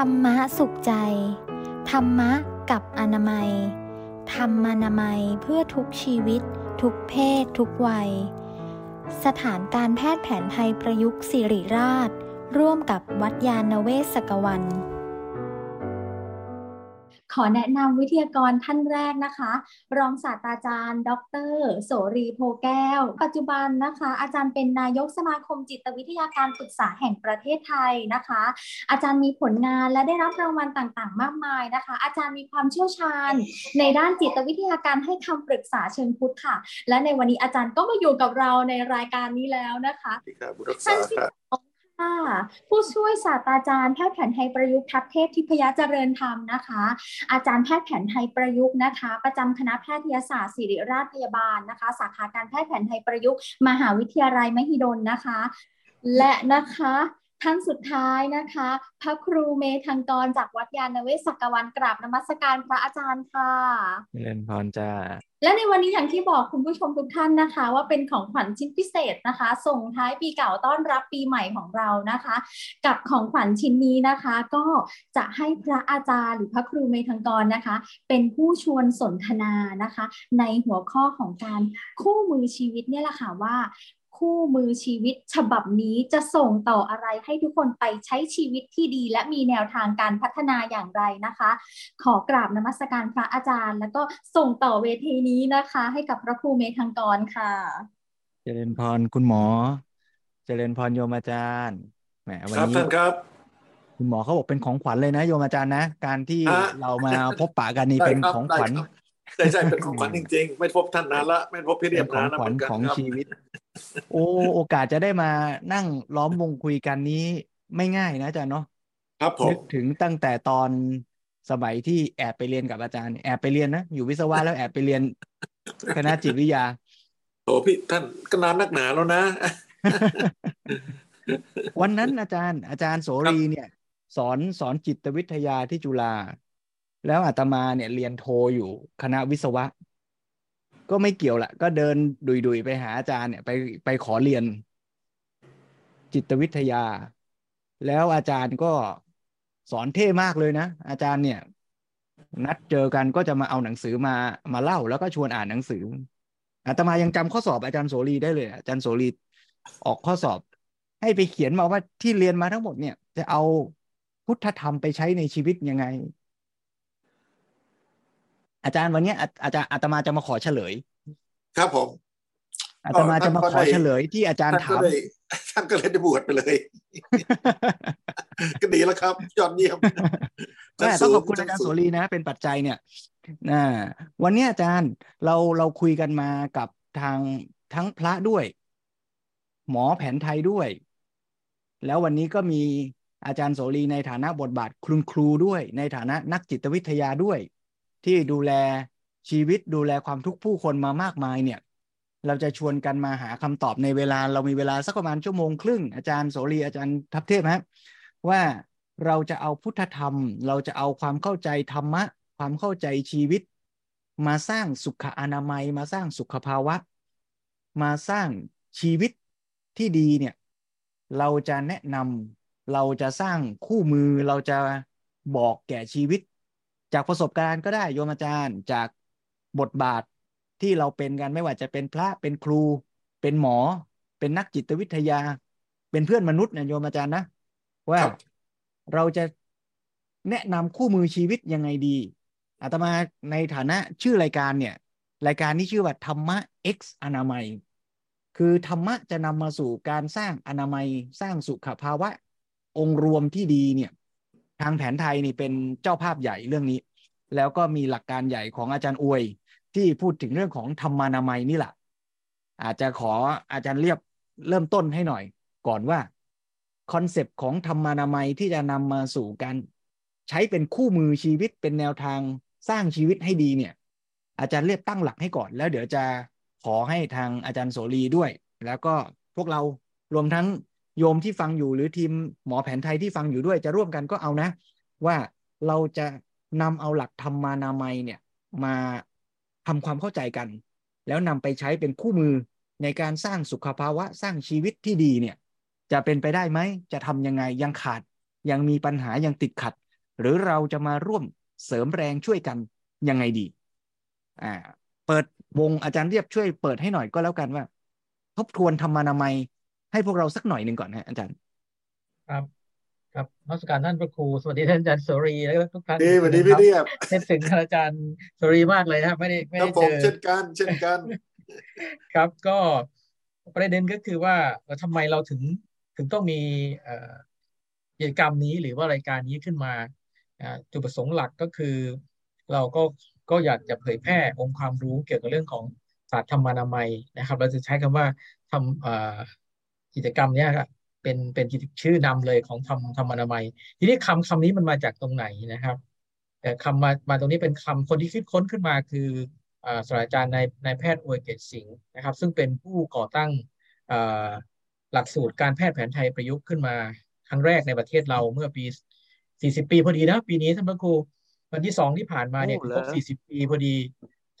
ธรรมะสุขใจ ธรรมะกับอนามัย ธรรมานามัยเพื่อทุกชีวิต ทุกเพศ ทุกวัย สถานการแพทย์แผนไทยประยุกต์สิริราช ร่วมกับวัดยาณเวศกวัน ขอแนะนำวิทยากรท่านแรกนะคะ รองศาสตราจารย์ ดร โสรีโพแก้ว ปัจจุบันนะคะ อาจารย์เป็นนายกสมาคมจิตวิทยาการปรึกษาแห่งประเทศไทยนะคะ อาจารย์มีผลงานและได้รับรางวัลต่างๆ มากมายนะคะ อาจารย์มีความเชี่ยวชาญ ในด้านจิตวิทยาการให้คำปรึกษาเชิงพุทธค่ะ และในวันนี้อาจารย์ก็มาอยู่กับเราในรายการนี้แล้วนะคะท่านที่ ค่ะผู้ช่วยศาสตราจารย์แพทย์แผนไทยประยุกต์ทัพเทพทิพยเจริญธรรมนะคะ อาจารย์แพทย์แผนไทยประยุกต์นะคะ ประจำคณะแพทยศาสตร์ศิริราชพยาบาลนะคะ สาขาการแพทย์แผนไทยประยุกต์ มหาวิทยาลัยมหิดลนะคะ และนะคะ ท่านสุดท้ายนะคะ พระครูเมธังกรจากวัดยาณเวศกวันกราบนมัสการพระอาจารย์ค่ะเรียนพรจ้าและในวันนี้อย่างที่บอกคุณผู้ชมทุกท่านนะคะ ว่าเป็นของขวัญชิ้นพิเศษนะคะ ส่งท้ายปีเก่าต้อนรับปีใหม่ของเรานะคะ กับของขวัญชิ้นนี้นะคะ ก็จะให้พระอาจารย์หรือพระครูเมธังกรนะคะ เป็นผู้ชวนสนทนานะคะ ในหัวข้อของการคู่มือชีวิตเนี่ยแหละค่ะว่า คู่มือชีวิตฉบับนี้จะส่งต่ออะไรให้ทุกคนไปใช้ชีวิตที่ดี และมีแนวทางการพัฒนาอย่างไรนะคะ ขอกราบนมัสการพระอาจารย์ แล้วก็ส่งต่อเวทีนี้นะคะ ให้กับพระครูเมธังกรค่ะ เจริญพรคุณหมอ เจริญพรโยมอาจารย์แหมวันนี้ครับครับคุณหมอเขาบอกเป็นของขวัญเลยนะโยมอาจารย์นะ การที่เรามาพบปะกันนี่เป็นของขวัญ ใช่ใช่เป็นของขวัญจริง ๆ ไม่พบท่านนานละไม่พบพี่เรียบนานแล้วเหมือนกันของชีวิต โอ้โอกาสจะได้มานั่งล้อมวงคุยกันนี้ไม่ง่ายนะอาจารย์เนาะครับผมนึกถึงตั้งแต่ตอนสมัยที่แอบไปเรียนกับอาจารย์แอบไปเรียนนะอยู่วิศวะแล้วแอบไปเรียนคณะจิตวิทยาโอ้พี่ท่านก็นานนักหนาแล้วนะ วันนั้นอาจารย์ อาจารย์โสรีเนี่ย สอนสอนจิตวิทยาที่จุฬา แล้วอาตมาเนี่ยเรียนโทอยู่คณะวิศวะ ก็ไม่เกี่ยวละก็เดินดุยๆไปหาอาจารย์เนี่ยไปไปขอเรียน จิตวิทยา แล้วอาจารย์ก็สอนเท่มากเลยนะ อาจารย์เนี่ย นัดเจอกันก็จะมาเอาหนังสือมามาเล่าแล้วก็ชวนอ่านหนังสืออาตมายังจำข้อสอบอาจารย์โสรีได้เลย อาจารย์โสรีออกข้อสอบ ให้ไปเขียนมาว่าที่เรียนมาทั้งหมดเนี่ย จะเอาพุทธธรรมไปใช้ในชีวิตยังไง อาจารย์วันนี้อาจารย์อาตมาจะมาขอเฉลย ครับผมอาตมาจะมาขอเฉลยที่อาจารย์ถามท่านก็เลยได้บวชไปเลย ก็ดีแล้วครับ ยอดเยี่ยมต้องขอบคุณอาจารย์โสรีนะ เป็นปัจจัยเนี่ยนะวันนี้อาจารย์เราเราคุยกันมากับทางทั้งพระด้วย หมอแผนไทยด้วย แล้ววันนี้ก็มีอาจารย์โสรีในฐานะบทบาทคุณครูด้วย ในฐานะนักจิตวิทยาด้วย ที่ดูแลชีวิตดูแลความทุกข์ผู้คนมามากมายเนี่ย เราจะชวนกันมาหาคำตอบในเวลา เรามีเวลาสักประมาณชั่วโมงครึ่งอาจารย์โสรีอาจารย์ทัพเทพครับว่าเราจะเอาพุทธธรรม เราจะเอาความเข้าใจธรรมะ ความเข้าใจชีวิต มาสร้างสุขอนามัย มาสร้างสุขภาวะ มาสร้างชีวิตที่ดีเนี่ย เราจะแนะนำเราจะสร้างคู่มือเราจะบอกแก่ชีวิต จากประสบการณ์ก็ได้โยมอาจารย์จากบทบาทที่เราเป็นกันไม่ว่าจะเป็นพระเป็นครู เป็นหมอ เป็นนักจิตวิทยา เป็นเพื่อนมนุษย์นะโยมอาจารย์นะว่าเราจะแนะนำคู่มือชีวิตยังไงดีอาตมาในฐานะชื่อรายการเนี่ย รายการนี้ชื่อว่าธรรมะ X อนามัย คือธรรมะจะนำมาสู่การสร้างอนามัย สร้างสุขภาวะ องค์รวมที่ดีเนี่ย ทางแผนไทยนี่เป็นเจ้าภาพใหญ่เรื่องนี้ แล้วก็มีหลักการใหญ่ของอาจารย์อวย ที่พูดถึงเรื่องของธรรมานามัยนี่แหละอาจจะขออาจารย์เรียบเริ่มต้นให้หน่อย ก่อนว่า concept ของธรรมานามัยที่จะนำมาสู่การใช้เป็นคู่มือชีวิตเป็นแนวทางสร้างชีวิตให้ดีเนี่ย อาจารย์เรียบตั้งหลักให้ก่อน แล้วเดี๋ยวจะขอให้ทางอาจารย์โสรีด้วย แล้วก็พวกเรารวมทั้ง โยมที่ฟังอยู่หรือทีมหมอแผนไทยที่ฟังอยู่ด้วยจะร่วมกันก็เอานะ ว่าเราจะนำเอาหลักธรรมานามัยเนี่ยมาทำความเข้าใจกัน แล้วนำไปใช้เป็นคู่มือในการสร้างสุขภาวะสร้างชีวิตที่ดีเนี่ยจะเป็นไปได้ไหมจะทำยังไงยังขาด ยังมีปัญหายังติดขัด หรือเราจะมาร่วมเสริมแรงช่วยกันยังไงดีอ่าเปิดวงอาจารย์เรียบช่วยเปิดให้หน่อยก็แล้วกันว่า ทบทวนธรรมานามัย ให้พวกเราสักหน่อยหนึ่งก่อนฮะอาจารย์ ครับ ครับนมัสการท่านพระครูสวัสดีท่านอาจารย์สุรีแล้วก็ทุกท่านดีสวัสดีพี่เรียบเช่นถึงท่านอาจารย์สุรีมากเลยนะครับไม่ได้ไม่ครัได้บผเจมอเช่นกัน เช่นกัน ครับก็ประเด็นก็คือว่าเอ่อทำไมเราถึงถึงต้องมีเอ่อกิจกรรมนี้หรือว่ารายการนี้ขึ้นมาอ่าจุดประสงค์หลักก็คือ เราก็ก็อยากจะเผยแพร่องค์ความรู้เกี่ยวกับเรื่องของศาสตร์ธรรมานามัยนะครับ เราจะใช้คำว่าทำเอ่อ กิจกรรมเนี้ยครับเป็นเป็นกิจชื่อนำเลยของธรรมธรรมานามัย ทีนี้คำคำนี้มันมาจากตรงไหนนะครับแต่คำมามาตรงนี้เป็นคำคนที่คิดค้นขึ้นมาคืออ่าศาสตราจารย์นายนายแพทย์อวยเกตสิงห์นะครับ ซึ่งเป็นผู้ก่อตั้งอ่าหลักสูตรการแพทย์แผนไทยประยุกต์ขึ้นมาครั้งแรกในประเทศเราเมื่อปี 40 ปีพอดีนะปีนี้ท่านพระครูวันที่สองที่ผ่านมาเนี่ยโอ้เหรครอบ40 ปีพอดี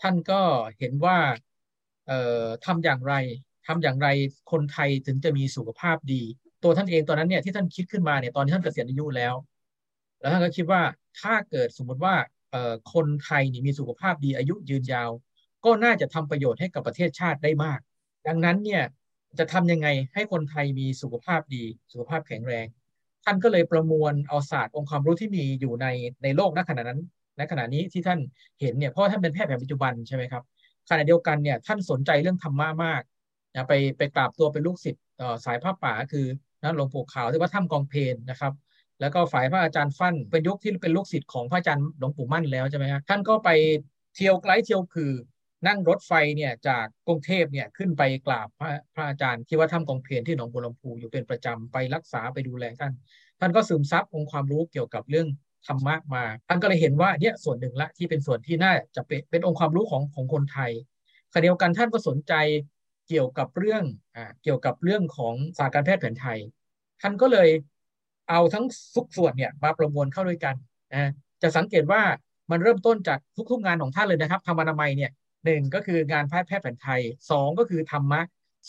ท่านก็เห็นว่าเอ่อทำอย่างไร ทำอย่างไรคนไทยถึงจะมีสุขภาพดี ตัวท่านเองตอนนั้นเนี่ยที่ท่านคิดขึ้นมาเนี่ยตอนที่ท่านเกษียณอายุแล้ว แล้วท่านก็คิดว่าถ้าเกิดสมมติว่าคนไทยนี่มีสุขภาพดีอายุยืนยาว ก็น่าจะทำประโยชน์ให้กับประเทศชาติได้มาก ดังนั้นเนี่ยจะทำยังไงให้คนไทยมีสุขภาพดี สุขภาพแข็งแรง ท่านก็เลยประมวลเอาศาสตร์องค์ความรู้ที่มีอยู่ในในโลกณขณะนั้นณขณะนี้ที่ท่านเห็นเนี่ยเพราะท่านเป็นแพทย์แผนปัจจุบันใช่ไหมครับขณะเดียวกันเนี่ยท่านสนใจเรื่องธรรมะมาก นะไปไปกราบตัวเป็นลูกศิษย์สายผ้าป่าคือนะหลวงปู่ขาวที่ว่าถ้ำกองเพลนนะครับ แล้วก็ฝ่ายพระอาจารย์ฟั่นเป็นยุคที่เป็นลูกศิษย์ของพระอาจารย์หลวงปู่มั่นแล้วใช่ไหมฮะท่านก็ไปเที่ยวไกลเที่ยวคือนั่งรถไฟเนี่ยจากกรุงเทพเนี่ยขึ้นไปกราบพระพระอาจารย์ที่ว่าถ้ำกองเพลนที่หนองบัวลำพูอยู่เป็นประจำไปรักษาไปดูแลท่าน ท่านก็ซึมซับองค์ความรู้เกี่ยวกับเรื่องธรรมะมา ท่านก็เลยเห็นว่าเนี่ยส่วนหนึ่งละที่เป็นส่วนที่น่าจะเป็นเป็นองค์ความรู้ของของคนไทยขณะเดียวกันท่านก็สนใจ เกี่ยวกับเรื่องอ่าเกี่ยวกับเรื่องของศาสตร์การแพทย์แผนไทย ท่านก็เลยเอาทั้งทุกส่วนเนี่ยมาประมวลเข้าด้วยกันนะจะสังเกตว่ามันเริ่มต้นจากทุกๆงานของท่านเลยนะครับธรรมนามัยเนี่ยหนึ่งก็คืองานแพทย์แพทย์แผนไทยสองก็คือธรรมะ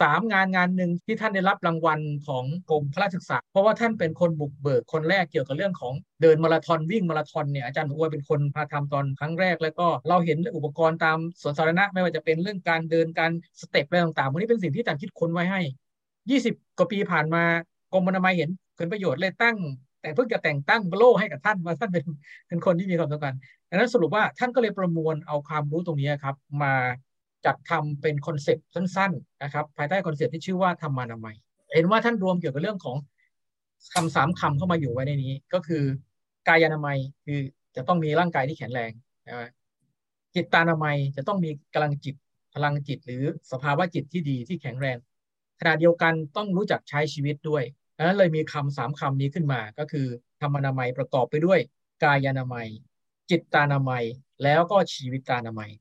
สามงานงานหนึ่งที่ท่านได้รับรางวัลของกรมพระราชศึกษา เพราะว่าท่านเป็นคนบุกเบิกคนแรกเกี่ยวกับเรื่องของเดินมาราธอนวิ่งมาราธอนเนี่ยอาจารย์อวยเป็นคนพาทำตอนครั้งแรก แล้วก็เราเห็นอุปกรณ์ตามสวนสาธารณะไม่ว่าจะเป็นเรื่องการเดินการstep อะไรต่างๆพวกนี้เป็นสิ่งที่อาจารย์คิดค้นไว้ให้ 20 กว่าปีผ่านมากรมอนามัยเห็นเกิดประโยชน์เลยตั้ง แต่เพิ่งจะแต่งตั้งโล่ให้กับท่านว่าท่านเป็นเป็นคนที่มีความสำคัญดังนั้นสรุปว่าท่านก็เลยประมวลเอาความรู้ตรงนี้ครับ มา จัดทำเป็น concept สั้นๆนะครับภายใต้ concept ที่ชื่อว่าธรรมานามัย เห็นว่าท่านรวมเกี่ยวกับเรื่องของคำสามคำเข้ามาอยู่ไว้ในนี้ ก็คือกายานามัยคือจะต้องมีร่างกายที่แข็งแรงนะจิตตานามัยจะต้องมีกำลังจิตพลังจิต หรือสภาวะจิตที่ดีที่แข็งแรงขณะเดียวกันต้องรู้จักใช้ชีวิตด้วยดังนั้นเลยมีคำสามคำนี้ขึ้นมา ก็คือธรรมนามัยประกอบไปด้วย กายานามัย จิตตานามัย แล้วก็ชีวิตานามัย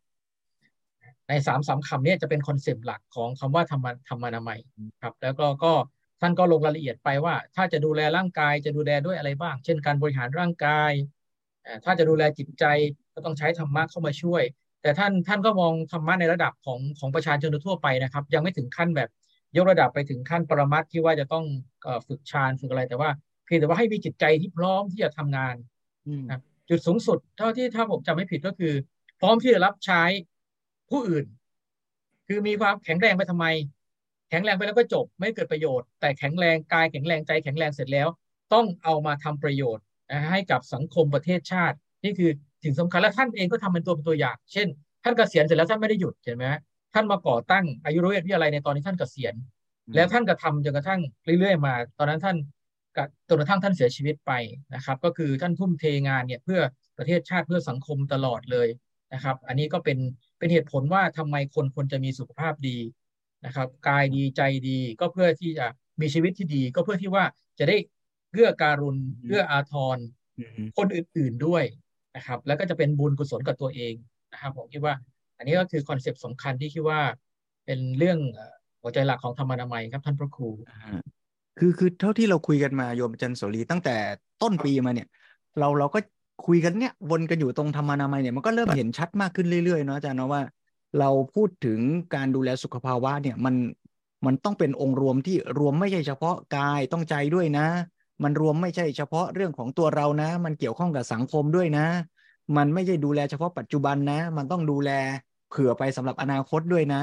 ในสามสามคำนี้จะเป็นคอนเซปต์หลักของคำว่าธรรมธรรมนามัยครับ แล้วก็ก็ท่านก็ลงรายละเอียดไปว่า ถ้าจะดูแลร่างกายจะดูแลด้วยอะไรบ้าง เช่นการบริหารร่างกายอ่าถ้าจะดูแลจิตใจก็ต้องใช้ธรรมะเข้ามาช่วย แต่ท่านท่านก็มองธรรมะในระดับของของประชาชนทั่วไปนะครับ ยังไม่ถึงขั้นแบบยกระดับไปถึงขั้นปรมัตถ์ที่ว่าจะต้องเอ่อฝึกฌานฝึกอะไร แต่ว่าเพียงแต่ว่าให้มีจิตใจที่พร้อมที่จะทำงานอืมครับจุดสูงสุด เท่าที่ถ้าผมจำไม่ผิดก็คือ พร้อมที่จะรับใช้ ผู้อื่น คือมีความแข็งแรงไปทำไม แข็งแรงไปแล้วก็จบไม่เกิดประโยชน์ แต่แข็งแรงกายแข็งแรงใจแข็งแรงเสร็จแล้ว ต้องเอามาทำประโยชน์นะให้กับสังคมประเทศชาติ นี่คือสิ่งสำคัญและท่านเองก็ทำเป็นตัวเป็นตัวอย่าง เช่น ท่านเกษียณเสร็จแล้วท่านไม่ได้หยุดเห็นไหมฮะท่านมาก่อตั้งอายุรเวทวิทยาลัยในตอนที่ท่านเกษียณ แล้วท่านก็ทำจนกระทั่งเรื่อยๆมา ตอนนั้นท่านกะจนกระทั่งท่านเสียชีวิตไปนะครับ ก็คือท่านทุ่มเทงานเนี่ยเพื่อประเทศชาติเพื่อสังคมตลอดเลยนะครับ อันนี้ก็เป็น เป็นเหตุผลว่าทำไมคนควรจะมีสุขภาพดีนะครับ กายดีใจดีก็เพื่อที่จะมีชีวิตที่ดี ก็เพื่อที่ว่าจะได้เพื่อการุณเพื่ออาทรอืมคนอื่นๆด้วยนะครับ แล้วก็จะเป็นบุญกุศลกับตัวเองนะครับผมคิดว่า อันนี้ก็คือคอนเซปต์สำคัญที่คิดว่า เป็นเรื่องเอ่อหัวใจหลักของธรรมนามัยครับท่านพระครูอ่าคือคือเท่าที่เราคุยกันมาโยมอาจันโสรีตั้งแต่ต้นปีมาเนี่ย เราเราก็ คุยกันเนี่ยวนกันอยู่ตรงธรรมานามัยเนี่ยมันก็เริ่มเห็นชัดมากขึ้นเรื่อยๆเนาะอาจารย์เนาะว่า เราพูดถึงการดูแลสุขภาวะเนี่ยมันมันต้องเป็นองค์รวมที่รวมไม่ใช่เฉพาะกายต้องใจด้วยนะ มันรวมไม่ใช่เฉพาะเรื่องของตัวเรานะ มันเกี่ยวข้องกับสังคมด้วยนะ มันไม่ใช่ดูแลเฉพาะปัจจุบันนะ มันต้องดูแลเผื่อไปสำหรับอนาคตด้วยนะ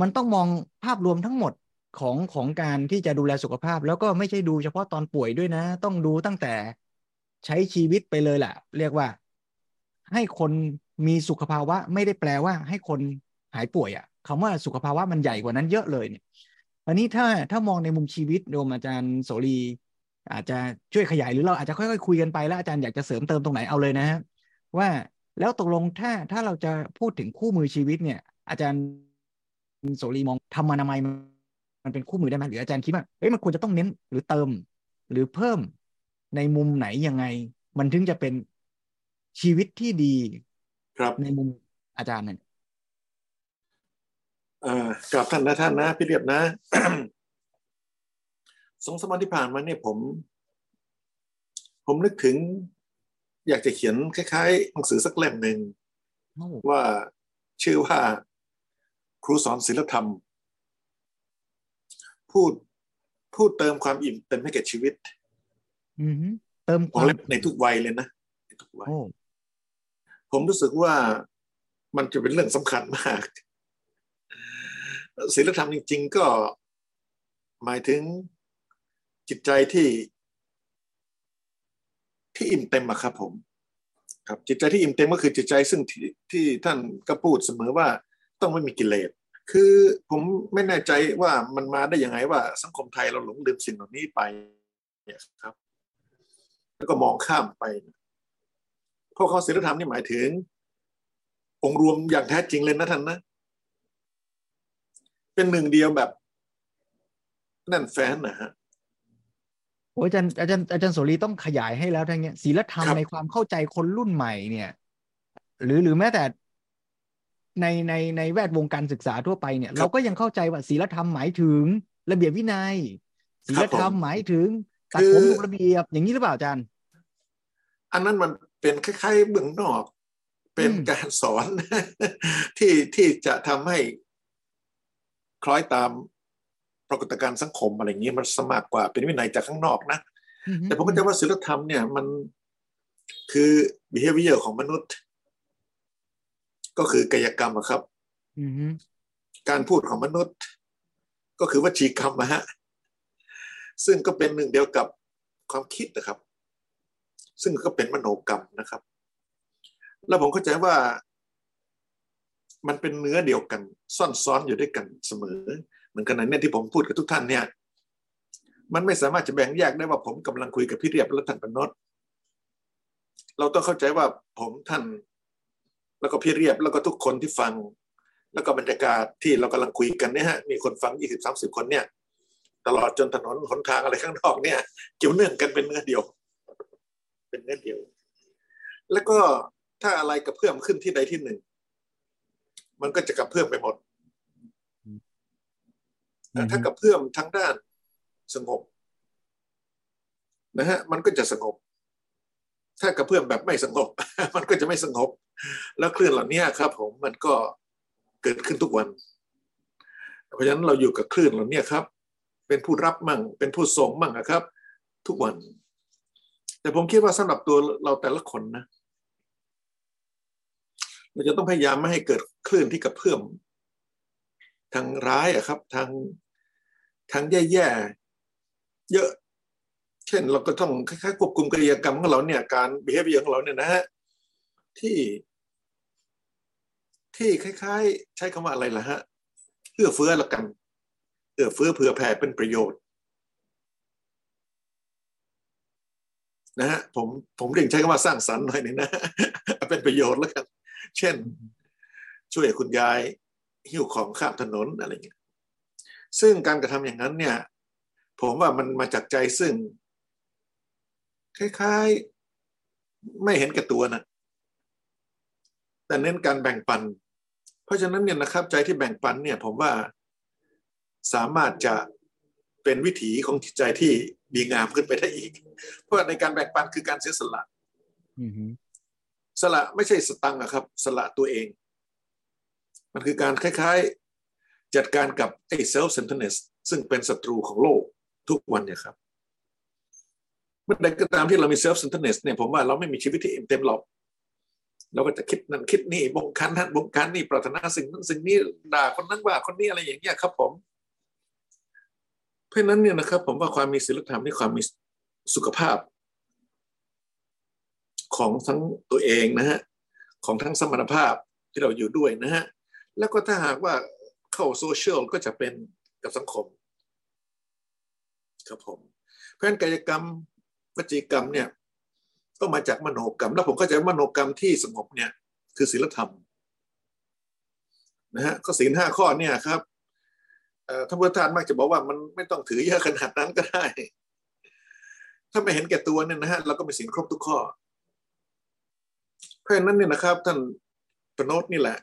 มันต้องมองภาพรวมทั้งหมดของของการที่จะดูแลสุขภาพ แล้วก็ไม่ใช่ดูเฉพาะตอนป่วยด้วยนะ ต้องดูตั้งแต่ ใช้ชีวิตไปเลยแหละเรียกว่า ให้คนมีสุขภาวะไม่ได้แปลว่า ให้คนหายป่วยอะ่ะคำว่าสุขภาวะมันใหญ่กว่านั้นเยอะเลยเนี่ยอันนี้ถ้าถ้ามองในมุมชีวิตโดมอาจารย์โสรี อาจจะช่วยขยายหรือเราอาจจะค่อยๆคุยกันไปแล้วอาจารย์อยากจะเสริมเติมตรงไหนเอาเลยนะฮะว่าแล้วตกลงถ้าถ้าเราจะพูดถึงคู่มือชีวิตเนี่ย อาจารย์โสรีมองทำมนามัยมันเป็นคู่มือได้ไหมหรืออาจารย์คิดว่าเอ้ยมันควรจะต้องเน้นหรือเติม หรือเพิ่ม ในมุมไหนยังไง มันถึงจะเป็นชีวิตที่ดีครับในมุมอาจารย์เนี่ยเอ่อกราบท่านนะท่านนะ พี่เรียบนะสองสามวันที่ผ่านมาเนี่ยผม ผมนึกถึง อยากจะเขียนคล้ายๆหนังสือสักเล่มหนึ่งโอ้ว่าชื่อว่า ครูสอนศิลธรรม พูดพูดเติมความอิ่มเต็มให้แก่ชีวิตอือหือ เติมคของวามเล็บในทุกวัยเลยนะในทุกวัยโอ้ผมรู้สึกว่ามันจะเป็นเรื่องสำคัญมากศิลธรรมจริง ๆ ก็หมายถึงจิตใจที่ ที่อิ่มเต็มอะครับผม ครับ จิตใจที่อิ่มเต็มก็คือจิตใจซึ่งที่ที่ท่านก็พูดเสมอว่าต้องไม่มีกิเลสคือผมไม่แน่ใจว่ามันมาได้ยังไงว่าสังคมไทยเราหลงลืมสิ่งเหล่านี้ไปเนี่ยครับ แล้วก็มองข้ามไปเพราะเขาศีลธรรมนี่หมายถึง องค์รวมอย่างแท้จริงเลยนะท่านนะ เป็นหนึ่งเดียวแบบแน่นแฟ้นนะฮะโอ้ยอาจารย์อาจารย์อาจารย์โสรีต้องขยายให้แล้วทั้งเนี้ยศีลธรรมครับในความเข้าใจคนรุ่นใหม่เนี่ย หรือหรือแม้แต่ในในในแวดวงการศึกษาทั่วไปเนี่ย เราก็ยังเข้าใจว่าศีลธรรมหมายถึง ระเบียบวินัยศีลธรรมหมายถึง ตัดผมถูกระเบียบอย่างนี้หรือเปล่าอาจารย์อันนั้นมันเป็นคล้ายๆเบื้องนอก เป็นอืมการสอนที่ที่จะทำให้คล้อยตามปรากฏการณ์สังคมอะไรอย่างนี้มันสมากกว่าเป็นวินัยจากข้างนอกนะอือหือแต่ผมก็จะว่าศีลธรรมเนี่ยมันคือ behavior ของมนุษย์ ก็คือกายกรรมอะครับอือหือการพูดของมนุษย์ ก็คือวจีกรรมนะฮะ ซึ่งก็เป็นหนึ่งเดียวกับความคิดนะครับ ซึ่งก็เป็นมโนกรรมนะครับ แล้วผมเข้าใจว่า มันเป็นเนื้อเดียวกัน ซ่อนซ้อนอยู่ด้วยกันเสมอ เหมือนกันนะเนี่ยที่ผมพูดกับทุกท่านเนี่ยมันไม่สามารถจะแบ่งแยกได้ว่าผมกำลังคุยกับพี่เรียบและท่านปนดเราต้องเข้าใจว่าผมท่านแล้วก็พี่เรียบแล้วก็ทุกคนที่ฟัง แล้วก็บรรยากาศที่เรากำลังคุยกันเนี่ยฮะมีคนฟังยี่สิบสามสิบคนเนี่ย ตลอดจนถนนหนทางอะไรข้างนอกเนี่ยเกี่ยวเนื่องกันเป็นเนื้อเดียว เป็นเนื้อเดียว แล้วก็ถ้าอะไรกระเพื่อมขึ้นที่ใดที่หนึ่ง มันก็จะกระเพื่อมไปหมดแต่ถ้ากระเพื่อมทางด้านสงบนะฮะมันก็จะสงบ ถ้ากระเพื่อมแบบไม่สงบ มันก็จะไม่สงบ แล้วคลื่นเหล่านี้ครับ ผมมันก็เกิดขึ้นทุกวัน เพราะฉะนั้นเราอยู่กับคลื่นเหล่านี้ครับ เป็นผู้รับมั่ง เป็นผู้ส่งมั่งนะครับ ทุกวัน แต่ผมคิดว่าสำหรับตัวเราแต่ละคนนะเราจะต้องพยายามไม่ให้เกิดคลื่นที่กระเพื่อมทางร้ายอะครับทางทางแย่ๆเยอะ เช่นเราก็ต้องคล้ายๆควบคุมกิจกรรมของเราเนี่ยการ behavior ของเราเนี่ยนะฮะที่ ที่คล้าย ๆ ใช้คำว่าอะไรล่ะฮะเอื้อเฟื้อละกัน อื้อเฟื้อเผื่อแผ่เป็นประโยชน์นะฮะผมผมเรียกใช้คำว่าสร้างสรรค์หน่อยนึงนะเป็นประโยชน์แล้วกันเช่น ช่วยคุณยายหิ้วของข้ามถนนอะไรอย่างเงี้ยซึ่งการกระทำอย่างนั้นเนี่ย ผมว่ามันมาจากใจซึ่ง คล้ายๆไม่เห็นแก่ตัวนะแต่เน้นการแบ่งปัน เพราะฉะนั้นเนี่ยนะครับ ใจที่แบ่งปันเนี่ย ผมว่า สามารถจะเป็นวิถีของจิตใจที่ดีงามขึ้นไปได้อีก เพราะในการแบ่งปันคือการเสียสละอือหือสละไม่ใช่สตังค์อะครับ สละตัวเอง มันคือการคล้าย ๆ จัดการกับไอ้ self centeredness ซึ่งเป็นศัตรูของโลกทุกวันเนี่ยครับ เมื่อใดก็ตามที่เรามี self centeredness เนี่ยผมว่าเราไม่มีชีวิตที่เต็มหรอกเราก็จะคิดนั่นคิดนี่บงคันท่านบงคันนี่ปรารถนาสิ่งนั้นสิ่งนี้ด่าคนนั้นว่าคนนี้อะไรอย่างเงี้ยครับผม เพราะนั้นเนี่ยนะครับ ผมว่าความมีศีลธรรมนี่ความมีสุขภาพ ของทั้งตัวเองนะฮะของทั้งสมรรถภาพที่เราอยู่ด้วยนะฮะแล้วก็ถ้าหากว่าเข้าโซเชียลก็จะเป็นกับสังคมครับผม เพราะฉะนั้นกายกรรมวจีกรรมเนี่ยก็มาจากมโนกรรม แล้วผมเข้าใจมโนกรรมที่สงบเนี่ย คือศีลธรรมนะฮะก็ศีลห้าข้อเนี่ยครับ ท่านพุทธทาสมักจะบอกว่ามันไม่ต้องถือเยอะขนาดนั้นก็ได้ ถ้าไม่เห็นแก่ตัวเนี่ยนะฮะเราก็มีศีลครบทุกข้อ เพราะฉะนั้นเนี่ยนะครับ ท่านประโนตนี่แหละ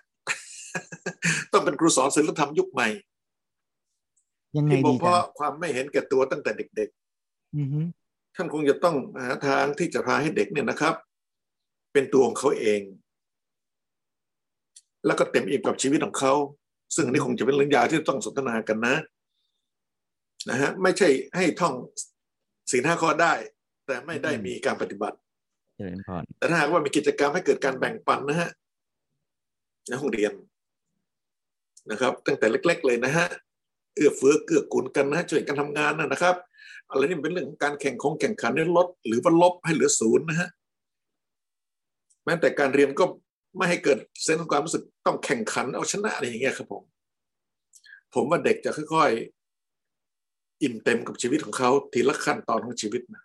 ต้องเป็นครูสอนศีลธรรมยุคใหม่ยังไงที่บดีอกเพจ้ะราะความไม่เห็นแก่ตัวตั้งแต่เด็กอือฮึๆท่านคงจะต้องหาทางที่จะพาให้เด็กเนี่ยนะครับ เป็นตัวของเขาเอง แล้วก็เต็มอิ่มกับชีวิตของเขา ซึ่งอันนี้คงจะเป็นเรื่องยาวที่ต้องสนทนากันนะนะฮะไม่ใช่ให้ท่องสีห้าข้อได้ แต่ไม่ได้มีการปฏิบัติเจริญพรแต่ถ้าหากว่ามีกิจกรรมให้เกิดการแบ่งปันนะฮะในห้องเรียนนะครับ ตั้งแต่เล็ก ๆ เลยนะฮะเอื้อเฟื้อเกื้อกูลกันนะช่วยกันทำงานนะนะครับอะไรนี่เป็นเรื่องของการแข่งคงแข่งขันให้ลดหรือว่าลบให้เหลือศูนย์นะฮะแม้แต่การเรียนก็ ไม่ให้เกิดเซนส์ของความรู้สึกต้องแข่งขันเอาชนะอะไรอย่างเงี้ยครับผม ผมว่าเด็กจะค่อยๆ อิ่มเต็มกับชีวิตของเขาทีละขั้นตอนของชีวิตนะ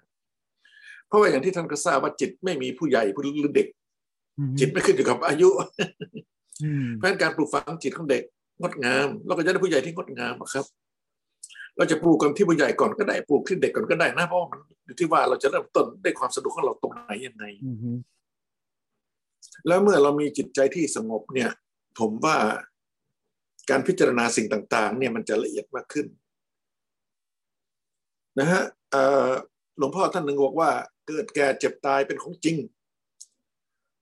เพราะว่าอย่างที่ท่านก็ทราบว่าจิตไม่มีผู้ใหญ่ผู้หรือเด็กอือฮึจิตไม่ขึ้นอยู่กับอายุอืมเพราะฉะนั้นการปลูกฝังจิตของเด็กงดงามเราก็จะได้ผู้ใหญ่ที่งดงามอะครับ เราจะปลูกกันที่ผู้ใหญ่ก่อนก็ได้ปลูกที่เด็กก่อนก็ได้นะเพราะว่ามันอยู่ที่ว่าเราจะเริ่มต้นด้วยความสนุกของเราตรงไหนยังไงอือฮึ แล้วเมื่อเรามีจิตใจที่สงบเนี่ย ผมว่าการพิจารณาสิ่งต่าง ๆ เนี่ยมันจะละเอียดมากขึ้นนะฮะหลวงพ่อท่านหนึ่งบอกว่า เกิดแก่เจ็บตายเป็นของจริง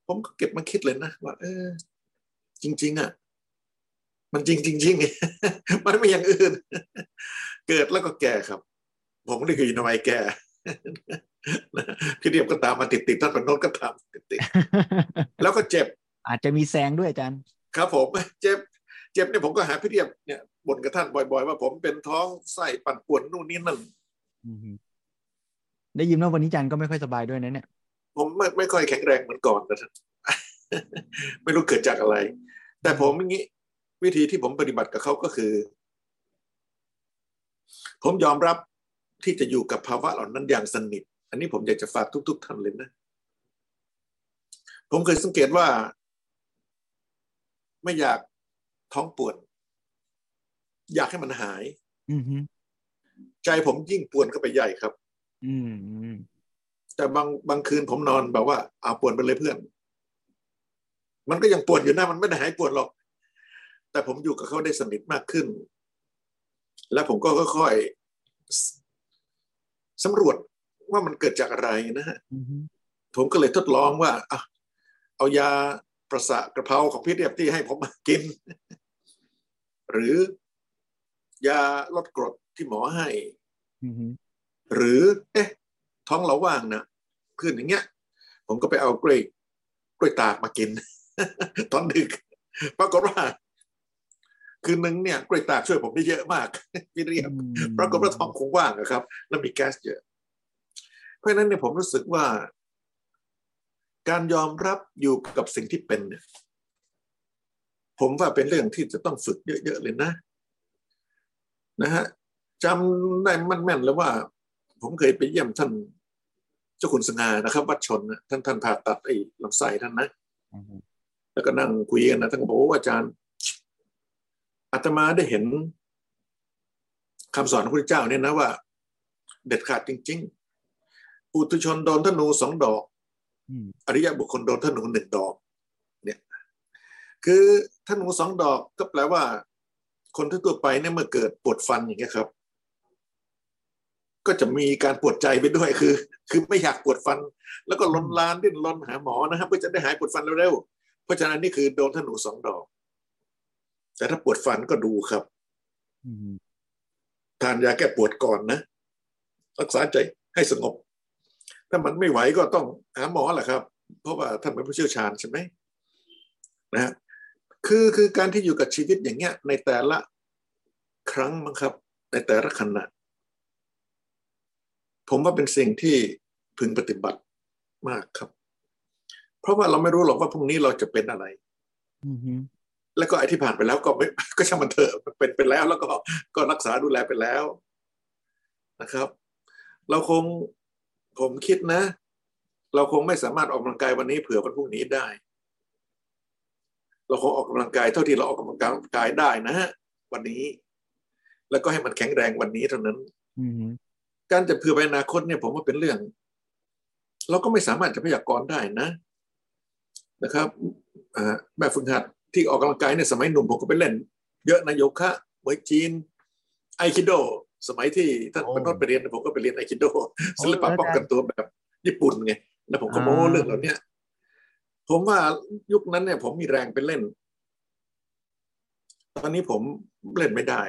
ผมก็เก็บมาคิดเลยนะว่าเออ จริง ๆอะมันจริงจริงๆมันไม่อย่างอื่น เกิดแล้วก็แก่ครับ ผมนี่คืออยู่ในวัยแก่ พี่เรียบก็ตามมาติดๆท่านปนนท์ก็ตามติดๆแล้วก็เจ็บ อาจจะมีแซงด้วยอาจารย์ ครับผมเจ็บ เจ็บเนี่ยผมก็หาพี่เรียบเนี่ยบ่นกับท่านบ่อยๆ ว่าผมเป็นท้องไส้ปั่นป่วนนู่นนี่นั่นอือฮึได้ยินว่าวันนี้อาจารย์ก็ไม่ค่อยสบายด้วยนะเนี่ย ผมไม่ไม่ค่อยแข็งแรงเหมือนก่อนนะท่านไม่รู้เกิดจากอะไร แต่ผมอย่างนี้วิธีที่ผมปฏิบัติกับเขาก็คือ ผมยอมรับ ที่จะอยู่กับภาวะเหล่านั้นอย่างสนิท อันนี้ผมอยากจะฝากทุก ๆท่านเลยนะ ผมเคยสังเกตว่า ไม่อยากท้องปวด อยากให้มันหายอือฮึใจผมยิ่งปวนเข้าไปใหญ่ครับอืมอืมแต่บางบางคืนผมนอนแบบว่าเอาปวดไปเลยเพื่อน มันก็ยังปวดอยู่นะมันไม่ได้หายปวดหรอก แต่ผมอยู่กับเขาได้สนิทมากขึ้น แล้วผมก็ค่อยๆ สำรวจว่ามันเกิดจากอะไรนะฮะอือฮึผมก็เลยทดลองว่าอะเอายาประสาทกระเพราของพี่เรียบที่ให้ผมมากิน หรือยาลดกรดที่หมอให้อือฮึหรือ เอ๊ะ ท้องเราว่างนะเพื่อนอย่างเงี้ย ผมก็ไปเอากล้วยกล้วยตากมากิน ตอนดึก ปรากฏว่า คืนนึงเนี่ยกล้วยตากช่วยผมได้เยอะมากพี่เรียบอืมปรากฏว่าท้องคงว่างอะครับ แล้วมีแก๊สเยอะ เพราะฉะนั้นเนี่ยผมรู้สึกว่า การยอมรับอยู่กับสิ่งที่เป็นเนี่ยผมว่าเป็นเรื่องที่จะต้องฝึกเยอะๆเลยนะ นะฮะจำได้มันแม่นแล้วว่า ผมเคยไปเยี่ยมท่านเจ้าคุณสง่านะครับ วัดชนนะท่านท่านผ่าตัดไอ้ลำไส้ท่านนะอือฮึแล้วก็นั่งคุยกันนะท่านก็บอกว่าอาจารย์ อาตมาได้เห็นคำสอนของพระเจ้าเนี่ยนะว่า เด็ดขาดจริงๆปุถุชนโดนธนูสองดอกอืมอริยบุคคลโดนธนูหนึ่งดอก เนี่ย คือธนูสองดอกก็แปลว่า คนทั่วๆไปเนี่ยเมื่อเกิดปวดฟันอย่างเงี้ยครับ ก็จะมีการปวดใจไปด้วยคือ คือไม่อยากปวดฟัน แล้วก็ลนลานดิ้นรนหาหมอนะครับเพื่อจะได้หายปวดฟันเร็วๆเพราะฉะนั้นนี่คือโดนธนูสองดอก แต่ถ้าปวดฟันก็ดูครับอืมทานยาแก้ปวดก่อนนะ รักษาใจให้สงบ ถ้ามันไม่ไหวก็ต้องหาหมอแหละครับ เพราะว่าท่านเป็นผู้เชี่ยวชาญใช่ไหมนะฮะคือคือการที่อยู่กับชีวิตอย่างเงี้ย ในแต่ละครั้งมั้งครับ ในแต่ละขณะ ผมว่าเป็นสิ่งที่พึงปฏิบัติมากครับ เพราะว่าเราไม่รู้หรอกว่าพรุ่งนี้เราจะเป็นอะไรอือฮึ แล้วก็ไอ้ที่ผ่านไปแล้วก็ไม่ก็ช่างมันเถอะมันเป็นไปแล้ว แล้วก็ก็รักษาดูแลไปแล้วนะครับ เราคงผมคิดนะ เราคงไม่สามารถออกกำลังกายวันนี้เผื่อวันพรุ่งนี้ได้ เราคงออกกำลังกายเท่าที่เราออกกำลังกายได้นะฮะวันนี้ แล้วก็ให้มันแข็งแรงวันนี้เท่านั้นอือฮึการจะเผื่อไปอนาคตเนี่ย ผมว่าเป็นเรื่อง เราก็ไม่สามารถจะพยากรณ์ได้นะนะครับอ่าแบบฝึกหัด ที่ออกกำลังกายเนี่ยสมัยหนุ่มผมก็ไปเล่น เยอะนะโยคะมวยจีนไอคิโด สมัยที่ท่านเป็นนอดไปเรียนผมก็ไปเรียนไอคิโดศิลปะป้องกันตัวแบบญี่ปุ่นไงแล้วผมก็โม้เรื่องเหล่านี้ผมว่ายุคนั้นเนี่ย ผมมีแรงไปเล่น ตอนนี้ผมเล่นไม่ได้